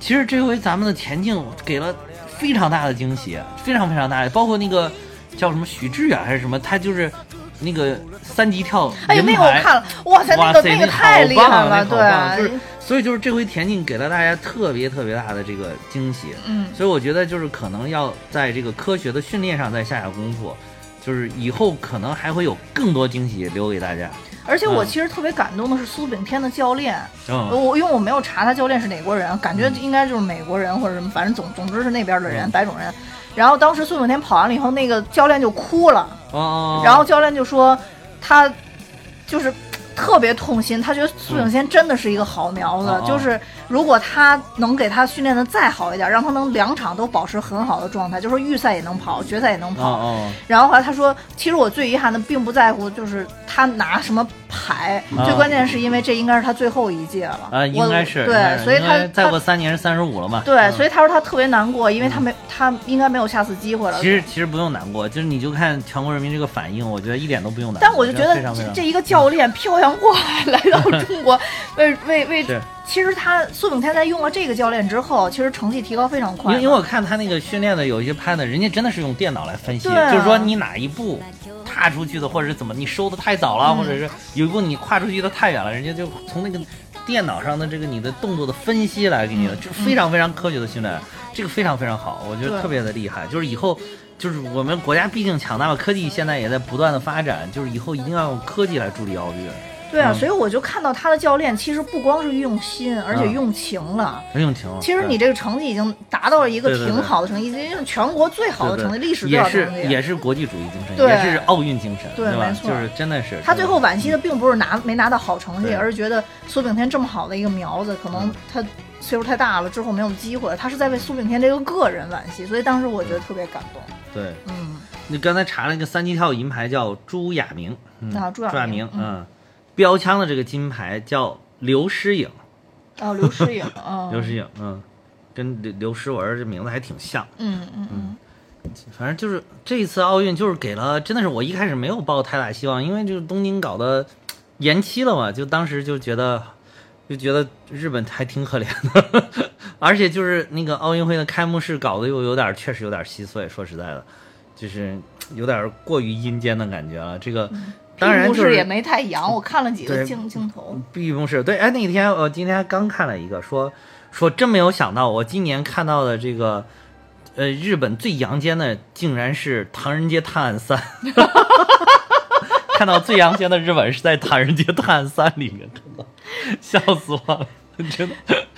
其实这回咱们的田径给了非常大的惊喜，非常非常大的，包括那个叫什么许志远还是什么，他就是那个三级跳哎呦，那个我看了，哇塞，那个那个太厉害了，对，所以就是这回田径给了大家特别特别大的这个惊喜，嗯，所以我觉得就是可能要在这个科学的训练上再下下功夫，就是以后可能还会有更多惊喜留给大家。而且我嗯。其实特别感动的是苏炳添的教练，嗯，我因为我没有查他教练是哪国人，感觉应该就是美国人或者什么，反正总总之是那边的人，嗯。白种人。然后当时苏炳添跑完了以后，那个教练就哭了，哦，然后教练就说他就是特别痛心，他觉得苏炳添真的是一个好苗子，就是如果他能给他训练的再好一点，让他能两场都保持很好的状态，就是预赛也能跑，决赛也能哦跑。哦，然后后来他说，其实我最遗憾的并不在乎就是他拿什么牌，啊最关键是因为这应该是他最后一届了啊，应该是对，所以他再他过三年是三十五了嘛。对，嗯所以他说他特别难过，因为他没他应该没有下次机会了。其实其实不用难过，就是你就看全国人民这个反应，我觉得一点都不用难过。但我就觉得这这一个教练漂洋过海来到中国，为为为是，其实他苏炳添在用了这个教练之后，其实成绩提高非常快。因为因为我看他那个训练的有一些拍的，人家真的是用电脑来分析，啊就是说你哪一步踏出去的，或者是怎么你收的太早了，嗯或者是有一步你跨出去的太远了，人家就从那个电脑上的这个你的动作的分析来给你的，就非常非常科学的训练，这个非常非常好，我觉得特别的厉害。就是以后，就是我们国家毕竟强大了，科技现在也在不断的发展，就是以后一定要用科技来助力奥运。对啊，嗯所以我就看到他的教练其实不光是用心，而且嗯用情了。用情了，其实你这个成绩已经达到了一个挺好的成绩，已经是全国最好的成绩，历史最好的成绩。也是国际主义精神，也是奥运精神，吧？对没错就是真的是他最后惋惜的并不是拿没拿到好成绩，而是觉得苏炳添这么好的一个苗子，可能嗯他岁数太大了，之后没有机会。他是在为苏炳添这个个人惋惜，所以当时我觉得特别感动。对。嗯，你刚才查了一个三级跳银牌叫朱亚明，嗯，啊朱亚明亚明，嗯嗯，标枪的这个金牌叫刘诗颖，哦，刘诗颖，哦，<laughs> 刘诗颖，嗯，跟刘刘诗文这名字还挺像，嗯嗯嗯，反正就是这一次奥运就是给了，真的是我一开始没有抱太大希望，因为就是东京搞的延期了嘛，就当时就觉得就觉得日本还挺可怜的，<laughs> 而且就是那个奥运会的开幕式搞得又有点确实有点稀碎，说实在的，就是有点过于阴间的感觉了。这个当然就是也没太阳，我看了几个对镜镜头。闭幕式，对，哎，那天我今天刚看了一个，说说真没有想到，我今年看到的这个，呃，日本最阳间的竟然是《唐人街探案三》，<laughs> <laughs> 看到最阳间的日本是在《唐人街探案三》里面看到，笑死我了，真的。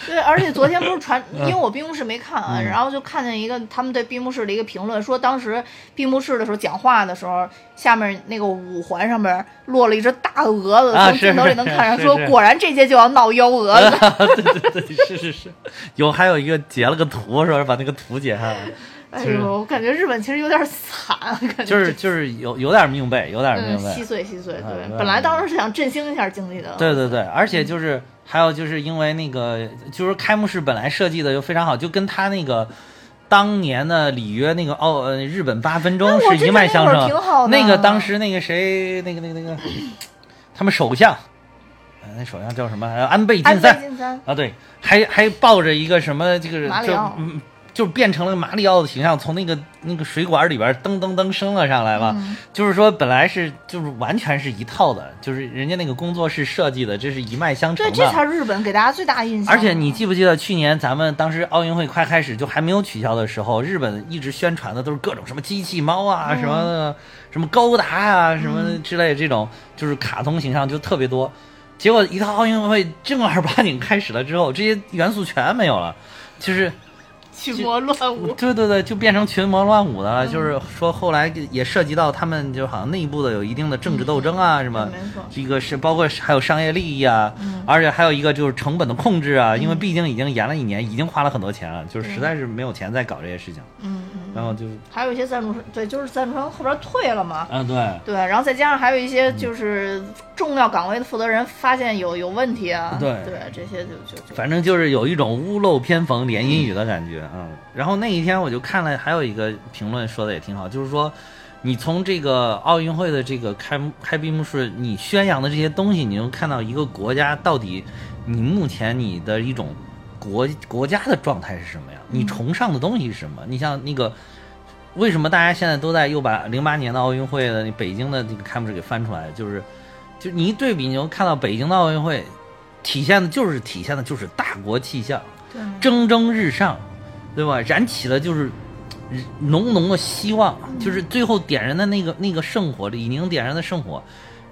<laughs> 对，而且昨天不是传，嗯。因为我闭幕式没看啊，然后就看见一个他们对闭幕式的一个评论，说当时闭幕式的时候讲话的时候，下面那个五环上面落了一只大蛾子，啊从镜头里能看是出，说果然这届就要闹幺蛾子。<laughs> 对对对，是是是，有还有一个截了个图，说是把那个图截下来，就是哎呦，我感觉日本其实有点惨，感觉就是就是有有点命背，有点命嗯背，稀碎稀碎。对，本来当时是想振兴一下经济的。对对对，而且就是还有就是因为那个就是开幕式本来设计的就非常好，就跟他那个。当年的里约那个奥呃日本八分钟是一脉相承那个当时那个谁那个那个那个他们首相，呃那首相叫什么？呃安倍晋安倍三啊，对，还还抱着一个什么这个就就变成了马里奥的形象，从那个那个水管里边噔噔噔升了上来嘛。嗯就是说本来是就是完全是一套的，就是人家那个工作室设计的，这是一脉相承对，的。这才是日本给大家最大印象。而且你记不记得去年咱们当时奥运会快开始就还没有取消的时候，日本一直宣传的都是各种什么机器猫啊、嗯什么的什么高达啊、什么之类的这种，就是卡通形象就特别多。结果一到奥运会正儿八经开始了之后，这些元素全没有了，就是群魔乱舞。对对对，就变成群魔乱舞的了。就是说后来也涉及到他们就好像内部的有一定的政治斗争啊，什么没错这个是包括还有商业利益啊，嗯而且还有一个就是成本的控制啊，因为毕竟已经延了一年，已经花了很多钱了，就是实在是没有钱再搞这些事情。然后就还有一些赞助商，对，就是赞助商后边退了嘛。嗯对。对，然后再加上还有一些就是重要岗位的负责人发现有有问题啊，对对，这些就就就反正就是有一种屋漏偏逢连阴雨的感觉啊、嗯。然后那一天我就看了，还有一个评论说的也挺好，就是说，你从这个奥运会的这个开幕开闭幕式，你宣扬的这些东西，你能看到一个国家到底你目前你的一种国国家的状态是什么呀？你崇尚的东西是什么？你像那个。为什么大家现在都在又把零八年的奥运会的那北京的那个开幕式给翻出来？就是，就你一对比，你就看到北京的奥运会，体现的就是体现的就是大国气象，对蒸蒸日上，对吧？燃起了就是呃浓浓的希望，就是最后点燃的那个那个圣火，李宁点燃的圣火，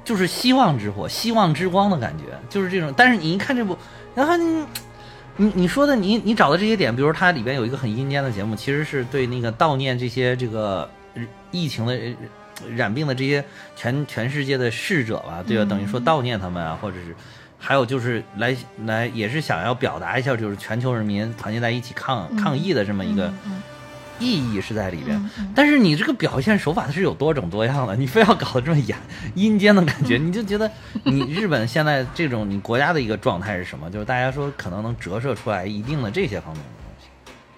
就是希望之火、希望之光的感觉，就是这种。但是你一看这部，然后你。你你说的你你找的这些点，比如它里边有一个很阴间的节目，其实是对那个悼念这些这个呃疫情的呃染病的这些全全世界的逝者吧，对吧？等于说悼念他们啊，或者是还有就是来来也是想要表达一下，就是全球人民团结在一起抗抗疫的这么一个嗯意义是在里边。但是你这个表现手法它是有多种多样的，你非要搞得这么严阴间的感觉，你就觉得你日本现在这种你国家的一个状态是什么？就是大家说可能能折射出来一定的这些方面的东西。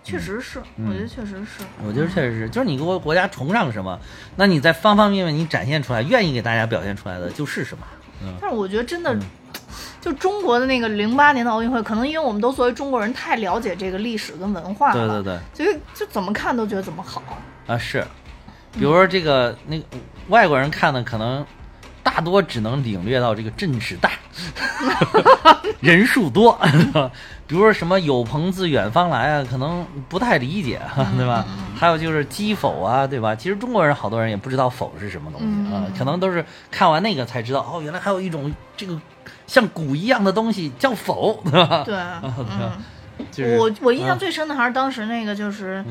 确实是，我觉得确实是。我觉得确实是，就是你国国家崇尚什么，那你在方方面面你展现出来，愿意给大家表现出来的就是什么。嗯，但是我觉得真的，就中国的那个零八年的奥运会，可能因为我们都作为中国人太了解这个历史跟文化了，对对对，所以就怎么看都觉得怎么好。啊是，比如说这个那个外国人看的可能大多只能领略到这个阵势大，<laughs> 人数多，<laughs> 比如说什么有朋自远方来啊，可能不太理解，<laughs> 对吧？还有就是击否啊，对吧？其实中国人好多人也不知道否是什么东西啊，可能都是看完那个才知道，哦，原来还有一种这个像鼓一样的东西叫否，对吧？对，<laughs> 嗯。我我印象最深的还是当时那个就是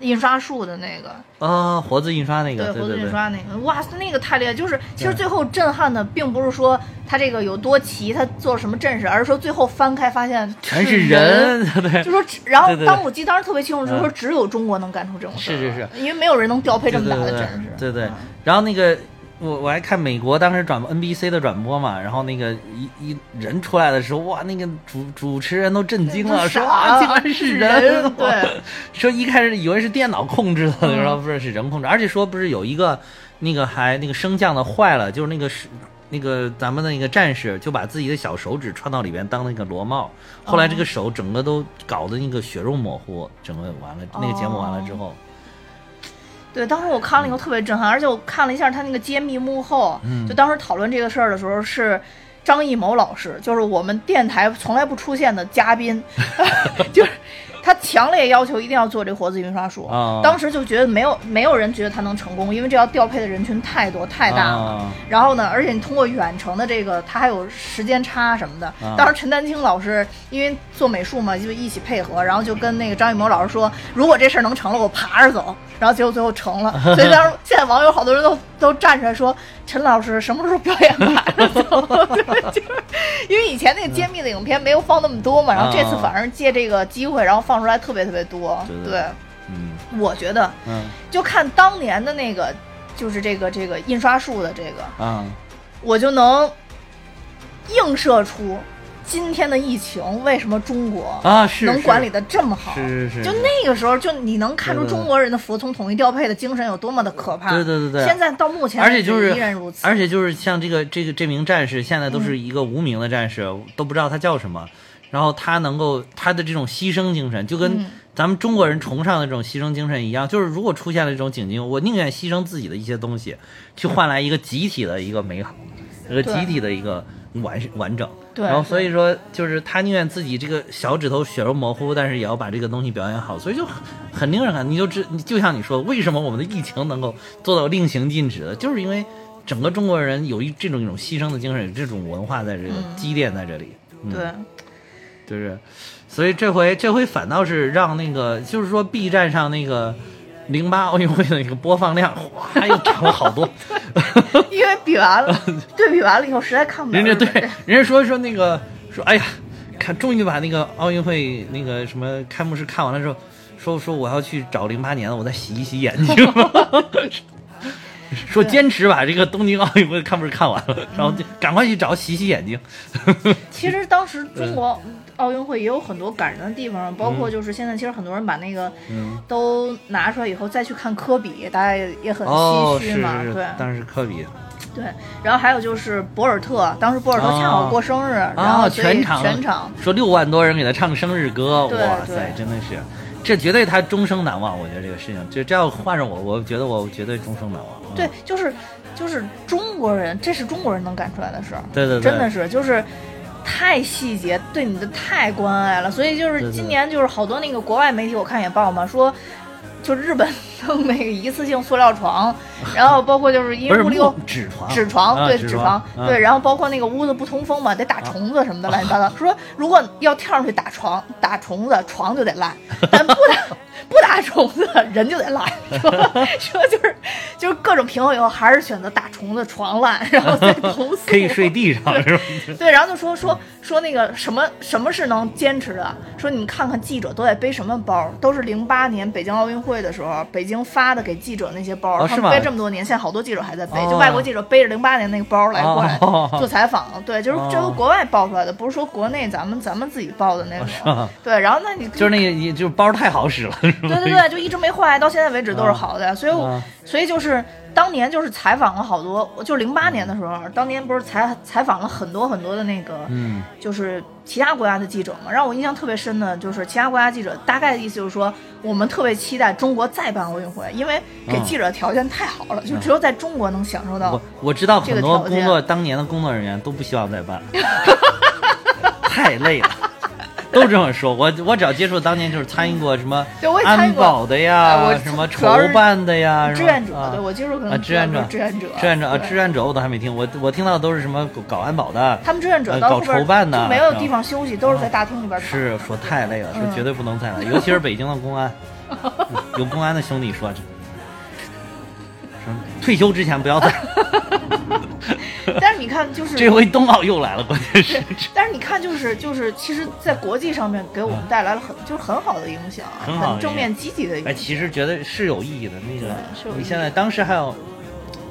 印刷术的那个。啊，活字印刷那个，对，活字印刷那个，哇，那个太厉害！就是其实最后震撼的并不是说他这个有多奇，他做什么阵势，而是说最后翻开发现全是人，<laughs> <laughs> 对，就说然后当我记得当时特别清楚，就是说只有中国能干出这种事，是是是，因为没有人能调配这么大的阵势，对对，然后那个。我我还看美国当时转 NBC 的转播嘛，然后那个一一人出来的时候，哇，那个主主持人都震惊了，说啊，竟然是人，对，<laughs> 说一开始以为是电脑控制的，<laughs> 然后不是是人控制，而且说不是有一个那个还那个升降的坏了，就是那个是那个咱们的那个战士就把自己的小手指穿到里边当那个螺帽，后来这个手整个都搞得那个血肉模糊，整个完了那个节目完了之后。对，当时我看了以后特别震撼，而且我看了一下他那个揭秘幕后，就当时讨论这个事儿的时候是张艺谋老师，就是我们电台从来不出现的嘉宾，<laughs> <laughs> 就是。他强烈要求一定要做这个活字印刷术，当时就觉得没有没有人觉得他能成功，因为这要调配的人群太多太大了。然后呢，而且你通过远程的这个，他还有时间差什么的。当时陈丹青老师因为做美术嘛，就一起配合，然后就跟那个张艺谋老师说，如果这事儿能成了，我爬着走。然后结果最后成了，<laughs> 所以当时现在网友好多人都都站出来说，陈老师什么时候表演爬着走？<laughs> 就是因为以前那个揭秘的影片没有放那么多嘛，然后这次反而借这个机会，然后放。放出来特别特别多，对，嗯，我觉得，嗯，就看当年的那个，就是这个这个印刷术的这个，啊，我就能映射出今天的疫情为什么中国啊是能管理的这么好，是是是，就那个时候就你能看出中国人的服从统一调配的精神有多么的可怕，对对对对，现在到目前而且就是依然如此，而且就是像这个这个这名战士，现在都是一个无名的战士，都不知道他叫什么。然后他能够他的这种牺牲精神，就跟咱们中国人崇尚的这种牺牲精神一样，就是如果出现了这种境境，我宁愿牺牲自己的一些东西，去换来一个集体的一个美好，一个集体的一个完完整。对。然后所以说，就是他宁愿自己这个小指头血肉模糊，但是也要把这个东西表演好，所以就很很令人感。你就知，就像你说，为什么我们的疫情能够做到令行禁止的，就是因为整个中国人有一这种一种牺牲的精神，有这种文化在这个积淀在这里。对。就是，所以这回这回反倒是让那个，就是说 B 站上那个零八 <laughs> 奥运会的那个播放量，<laughs> 哗又涨了好多。<laughs> 因为比完了，对比完了以后实在看不了。人家对，人家说说那个说，哎呀，看终于把那个奥运会那个什么开幕式看完了之后，说说我要去找零八年的，我再洗一洗眼睛。说坚持把这个东京奥运会看不是看完了，然后就赶快去找洗洗眼睛。其实当时中国奥运会也有很多感人的地方，包括就是现在其实很多人把那个都拿出来以后再去看科比，大家也也很唏嘘嘛。对，当时科比。对，然后还有就是博尔特，当时博尔特恰好过生日，然后全场全场说六万多人给他唱生日歌，哇塞，真的是。这绝对他终生难忘，我觉得这个事情，就这要换上我，我觉得我绝对终生难忘。对，就是就是中国人，这是中国人能干出来的事儿。对对对，真的是就是太细节，对你的太关爱了。所以就是今年就是好多那个国外媒体我看也报嘛，说就日本弄那个一次性塑料床，<laughs> 然后包括就是因为屋里有纸床，纸床对纸床对，然后包括那个屋子不通风嘛，得打虫子什么的乱七八糟。说如果要跳上去打床打虫子，床就得烂，但不打。不打虫子，人就得烂。说说就是就是各种平衡以后，还是选择打虫子，床烂，然后再 <laughs> 投诉。可以睡地上是吧？对，然后就说说说那个什么什么是能坚持的？说你们看看记者都在背什么包？都是零八年北京奥运会的时候，北京发的给记者那些包，他们背这么多年，现在好多记者还在背，就外国记者背着零八年那个包来过来做采访。对，就是这都国外报出来的，不是说国内咱们咱们自己报的那种。对，然后那你就是那个你，就是包太好使了。对对对，就一直没坏，到现在为止都是好的，所以所以就是当年就是采访了好多，就零八年的时候，当年不是采采访了很多很多的那个，嗯。就是其他国家的记者嘛。让我印象特别深的就是其他国家记者大概的意思就是说，我们特别期待中国再办奥运会，因为给嗯记者条件太好了，就只有在中国能享受到我。我知道这个很多工作当年的工作人员都不希望再办，<laughs> 太累了，<laughs> 都这么说。我我只要接触当年就是参与过什么安保的哎呀，什么筹办的呀，志愿者，啊对我接触可啊能志愿者志愿者，志愿者啊，志愿者我都还没听，我我听到的都是什么搞安保的，他们志愿者呃搞筹办的就没有地方休息，都是在大厅里边。是说太累了，说嗯绝对不能再来，尤其是北京的公安，<laughs> 有公安的兄弟说这。说退休之前不要再，<laughs> 但是你看，就是这回冬奥又来了，关键是，但是你看，就是就是，其实，在国际上面给我们带来了很就是很好的影响，很正面积极的影哎，响。其实觉得是有意义的。那个你现在当时还有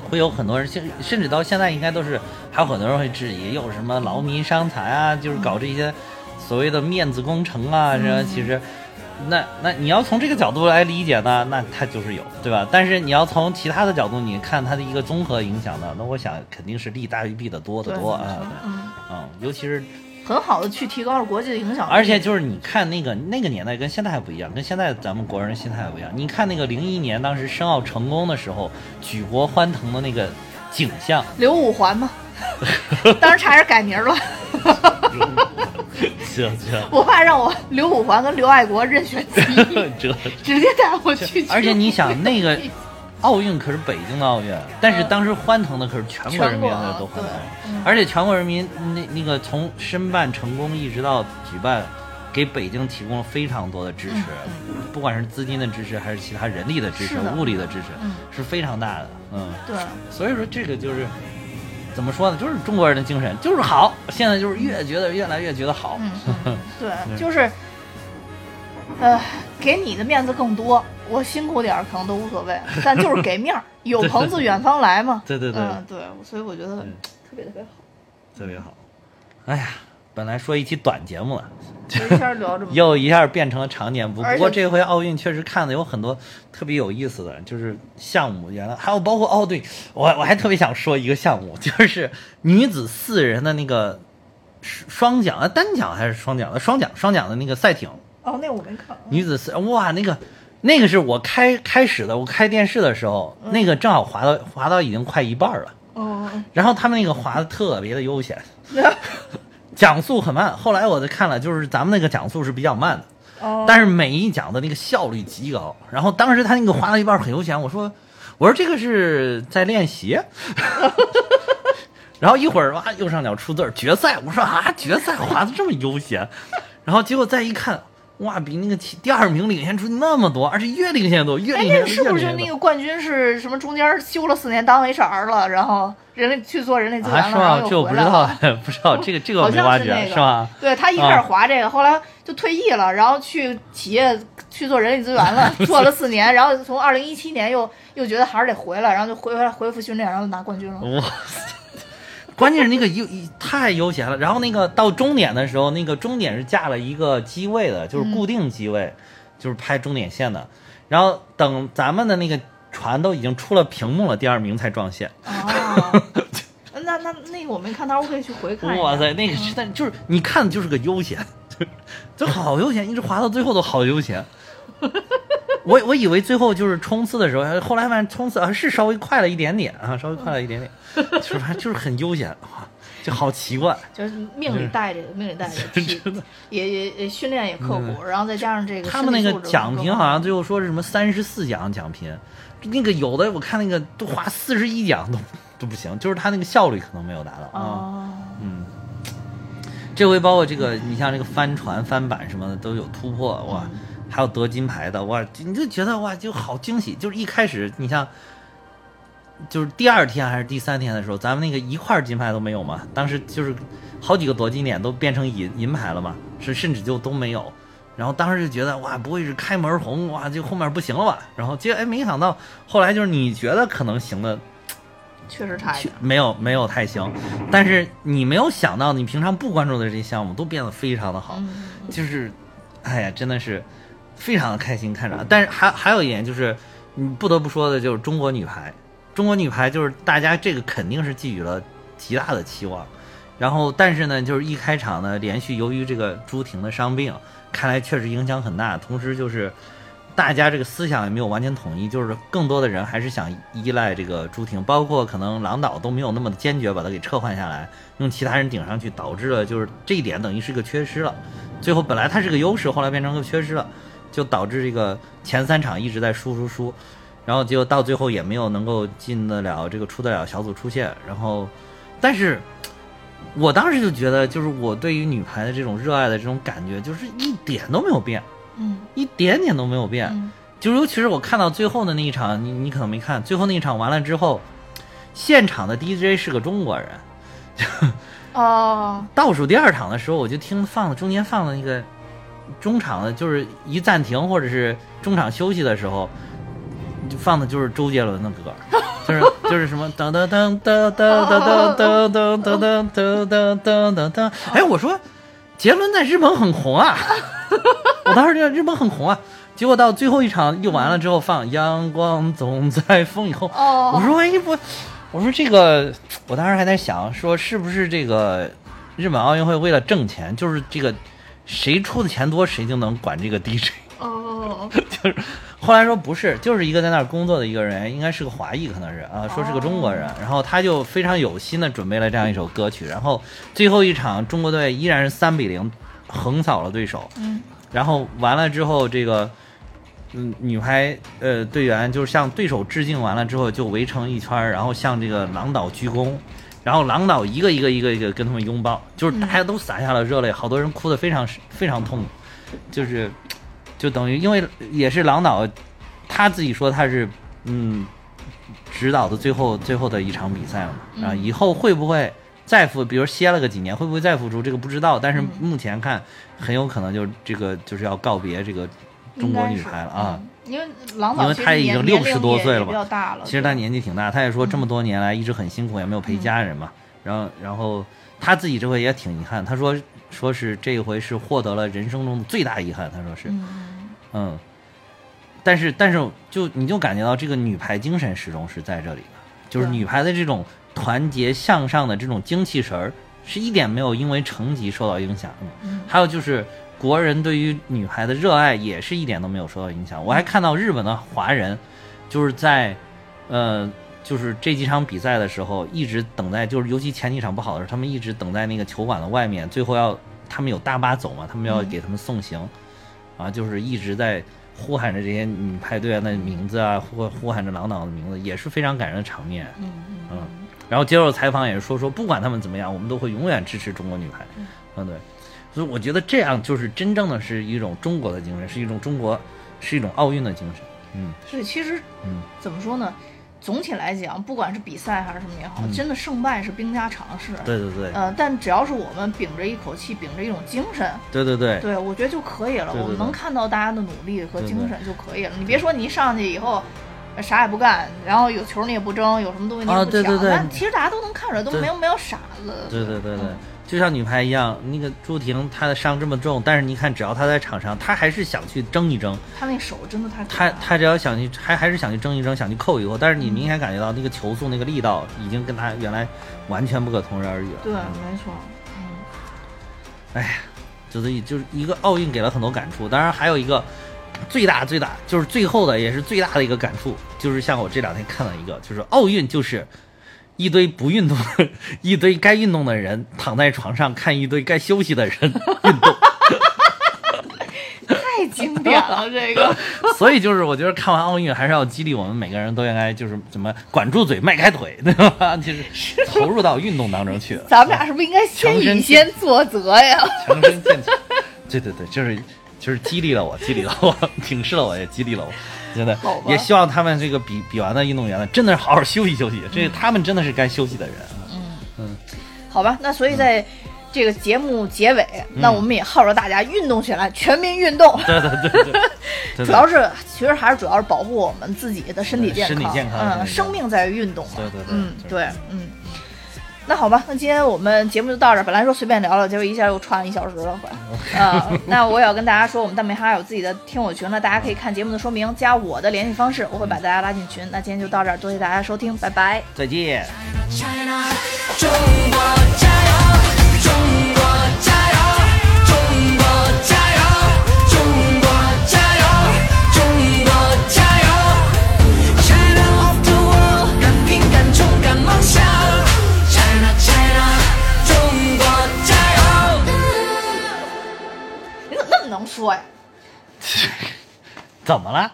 会有很多人，甚甚至到现在应该都是还有很多人会质疑，有什么劳民伤财啊，就是搞这些所谓的面子工程啊，嗯这其实。那那你要从这个角度来理解呢，那它就是有，对吧？但是你要从其他的角度，你看它的一个综合影响呢，那我想肯定是利大于弊的多得多啊，嗯，嗯，尤其是很好的去提高了国际的影响力。而且就是你看那个那个年代跟现在还不一样，跟现在咱们国人心态还不一样。你看那个零一年当时申奥成功的时候，举国欢腾的那个景象，刘五环嘛，<laughs> 当时差点改名了，<laughs> 这这我怕让我刘五环跟刘爱国任选 <laughs> 其一，这，直接带我去。而且你想那个奥运可是北京的奥运，但是当时欢腾的可是全国人民的都欢腾嗯，而且全国人民那那个从申办成功一直到举办。给北京提供了非常多的支持，不管是资金的支持，还是其他人力的支持、物力的支持，嗯是非常大的。嗯，对，所以说这个就是怎么说呢？就是中国人的精神，就是好。现在就是越觉得越来越觉得好。嗯，<laughs> 嗯对，就是，呃，给你的面子更多，我辛苦点儿可能都无所谓，<laughs> 但就是给面儿，<laughs> 有朋自远方来嘛。对对对嗯，对，所以我觉得特别特别好。特别好。哎呀，本来说一期短节目了，一下聊这么，<laughs> 又一下变成了长节目。不过这回奥运确实看的有很多特别有意思的，就是项目。原来还有包括哦，对我我还特别想说一个项目，就是女子四人的那个双桨啊，单桨还是双桨的双桨双桨的那个赛艇。哦，那我没看。女子四哇，那个那个是我开开始的，我开电视的时候，那个正好滑到滑到已经快一半了，哦，然后他们那个滑的特别的悠闲，<laughs> 讲速很慢。后来我就看了，就是咱们那个讲速是比较慢的，哦，但是每一讲的那个效率极高。然后当时他那个滑到一半很悠闲，我说我说这个是在练习。<laughs> 然后一会儿哇，右上角出字儿决赛，我说啊，决赛滑的这么悠闲，然后结果再一看，哇，比那个其第二名领先出去那么多，而且越领先多，越哎，领先哎，那个是不是就那个冠军是什么？中间休了四年当 HR 了，然后人类去做人力资源啊，了，是吗？然后这我不知道 <laughs> 不知道这个这个没挖掘，像是那个，吧？对他一开始滑这个，后来就退役了，然后去企业去做人力资源了，<laughs> 做了四年，然后从二零一七年又又觉得还是得回来，然后就回回来恢复训练，然后拿冠军了。哇，关键是那个悠太悠闲了。然后那个到终点的时候，那个终点是架了一个机位的，就是固定机位，就是拍终点线的。然后等咱们的那个船都已经出了屏幕了，第二名才撞线。哦，<laughs> 那那那个我没看，到我可以去回看。哇塞，那个实在就是你看的就是个悠闲，就 <laughs> 就好悠闲，一直滑到最后都好悠闲。我我以为最后就是冲刺的时候，后来发现冲刺啊是稍微快了一点点啊，稍微快了一点点，<laughs> 就是反正就是很悠闲，哇，就好奇怪。就是命里带着，命里带着，体也也也训练也刻苦，然后再加上这个他们那个奖评好像最后说是什么三十四奖奖评，那个有的我看那个都划四十一奖都都不行，就是他那个效率可能没有达到啊。哦，嗯，这回包括这个，你像这个帆船、帆板什么的都有突破哇，还有得金牌的哇，你就觉得哇就好惊喜。就是一开始你像，就是第二天还是第三天的时候，咱们那个一块金牌都没有嘛，当时就是好几个夺金点都变成银银牌了嘛，是甚至就都没有。然后当时就觉得哇，不会是开门红哇，就后面不行了吧？然后结果哎，没想到后来就是你觉得可能行的，确实差一点。没有没有太行，但是你没有想到，你平常不关注的这些项目都变得非常的好，嗯，就是，哎呀，真的是非常的开心看着。但是还还有一点就是，你不得不说的就是中国女排，中国女排就是大家这个肯定是寄予了极大的期望，然后但是呢，就是一开场呢，连续由于这个朱婷的伤病，看来确实影响很大，同时就是大家这个思想也没有完全统一，就是更多的人还是想依赖这个朱婷，包括可能郎导都没有那么的坚决把他给撤换下来，用其他人顶上去，导致了就是这一点等于是个缺失了。最后本来他是个优势，后来变成个缺失了，就导致这个前三场一直在输输输。然后结果到最后也没有能够进得了这个出得了小组出线，然后，但是，我当时就觉得，就是我对于女排的这种热爱的这种感觉，就是一点都没有变，嗯，一点点都没有变。嗯就尤其是我看到最后的那一场，你你可能没看，最后那一场完了之后，现场的 DJ 是个中国人，哦，<laughs> 倒数第二场的时候，我就听放的中间放的那个中场的，就是一暂停或者是中场休息的时候，就放的就是周杰伦的歌，<laughs> 就是就是什么噔噔噔噔噔噔噔噔噔噔噔噔噔噔噔，哎，我说杰伦在日本很红啊，我当时觉得日本很红啊，结果到最后一场又完了之后放阳光总在风以后，哦我说哎不，我说这个，我当时还在想说是不是这个日本奥运会为了挣钱，就是这个谁出的钱多谁就能管这个 DJ，<laughs> 哦，<laughs> 就是后来说不是，就是一个在那儿工作的一个人，应该是个华裔，可能是啊，说是个中国人，然后他就非常有心的准备了这样一首歌曲，然后最后一场中国队依然是三比零横扫了对手，嗯。然后完了之后，这个嗯女排呃队员就是向对手致敬完了之后，就围成一圈儿，然后向这个郎导鞠躬，然后郎导一个一个一个一个跟他们拥抱，就是大家都洒下了热泪，好多人哭得非常非常痛，就是就等于因为也是郎导他自己说他是嗯指导的最后最后的一场比赛嘛，啊，以后会不会？再复，比如歇了个几年，会不会再复出？这个不知道，但是目前看，很有可能就这个就是要告别这个中国女排了啊。嗯因为郎导因为他已经六十多岁了嘛比较大了。其实他年纪挺大，他也说这么多年来一直很辛苦，也没有陪家人嘛。然后，然后他自己这回也挺遗憾，他说说是这一回是获得了人生中的最大遗憾，他说是，嗯嗯。但是，但是就你就感觉到这个女排精神始终是在这里的，就是女排的这种团结向上的这种精气神儿，是一点没有因为成绩受到影响的。嗯还有就是国人对于女排的热爱也是一点都没有受到影响。我还看到日本的华人，就是在，呃，就是这几场比赛的时候，一直等在，就是尤其前几场不好的时候，他们一直等在那个球馆的外面，最后要他们有大巴走嘛，他们要给他们送行，啊，就是一直在呼喊着这些女排队啊的名字啊，呼呼喊着郎导的名字，也是非常感人的场面。嗯嗯，然后接受采访也是说说，不管他们怎么样，我们都会永远支持中国女排。嗯，对，所以我觉得这样就是真正的是一种中国的精神，是一种中国，是一种奥运的精神。嗯是其实嗯，怎么说呢？总体来讲，不管是比赛还是什么也好，真的胜败是兵家常事。对对对，呃，但只要是我们秉着一口气，秉着一种精神，对对对，对我觉得就可以了。对对对我们能看到大家的努力和精神就可以了。你别说你一上去以后。呃啥也不干，然后有球你也不争，有什么东西你也啊不抢，对对对那其实大家都能看出来，都没有没有傻子。对对对对嗯，就像女排一样，那个朱婷她的伤这么重，但是你看，只要她在场上，她还是想去争一争，她那手真的太可她她只要想去，还还是想去争一争，想去扣一扣，但是你明显感觉到那个球速、那个力道已经跟她原来完全不可同日而语了。对，嗯没错，嗯。哎呀，就是就是一个奥运给了很多感触，当然还有一个最大最大就是最后的也是最大的一个感触，就是像我这两天看了一个，就是奥运就是一堆不运动的，<laughs> 一堆该运动的人躺在床上看一堆该休息的人运动，<laughs> 太经典了，这个 <laughs> 所以就是我觉得看完奥运还是要激励我们每个人都应该就是怎么管住嘴迈开腿，对吧？就是投入到运动当中去。咱们俩是不是应该先以先作则呀？强身健体。对对对，就是就是激励了我，激励了我，挺示了我，也激励了我。真的，也希望他们这个比比完的运动员呢，真的是好好休息休息。这他们真的是该休息的人。嗯嗯好吧，那所以在这个节目结尾，那我们也号召大家运动起来，全民运动。对对 <laughs> 对主要是，其实还是主要是保护我们自己的身体健康。身体健康嗯，生命在于运动嘛。对对对嗯，对，嗯。那好吧，那今天我们节目就到这儿。本来说随便聊聊，结果一下又串了一小时了，快。啊、那我也要跟大家说，我们大美哈有自己的听友群了，大家可以看节目的说明，加我的联系方式，我会把大家拉进群。那今天就到这儿，多谢大家收听，拜拜。再见。China，中国说呀？<laughs> 怎么了？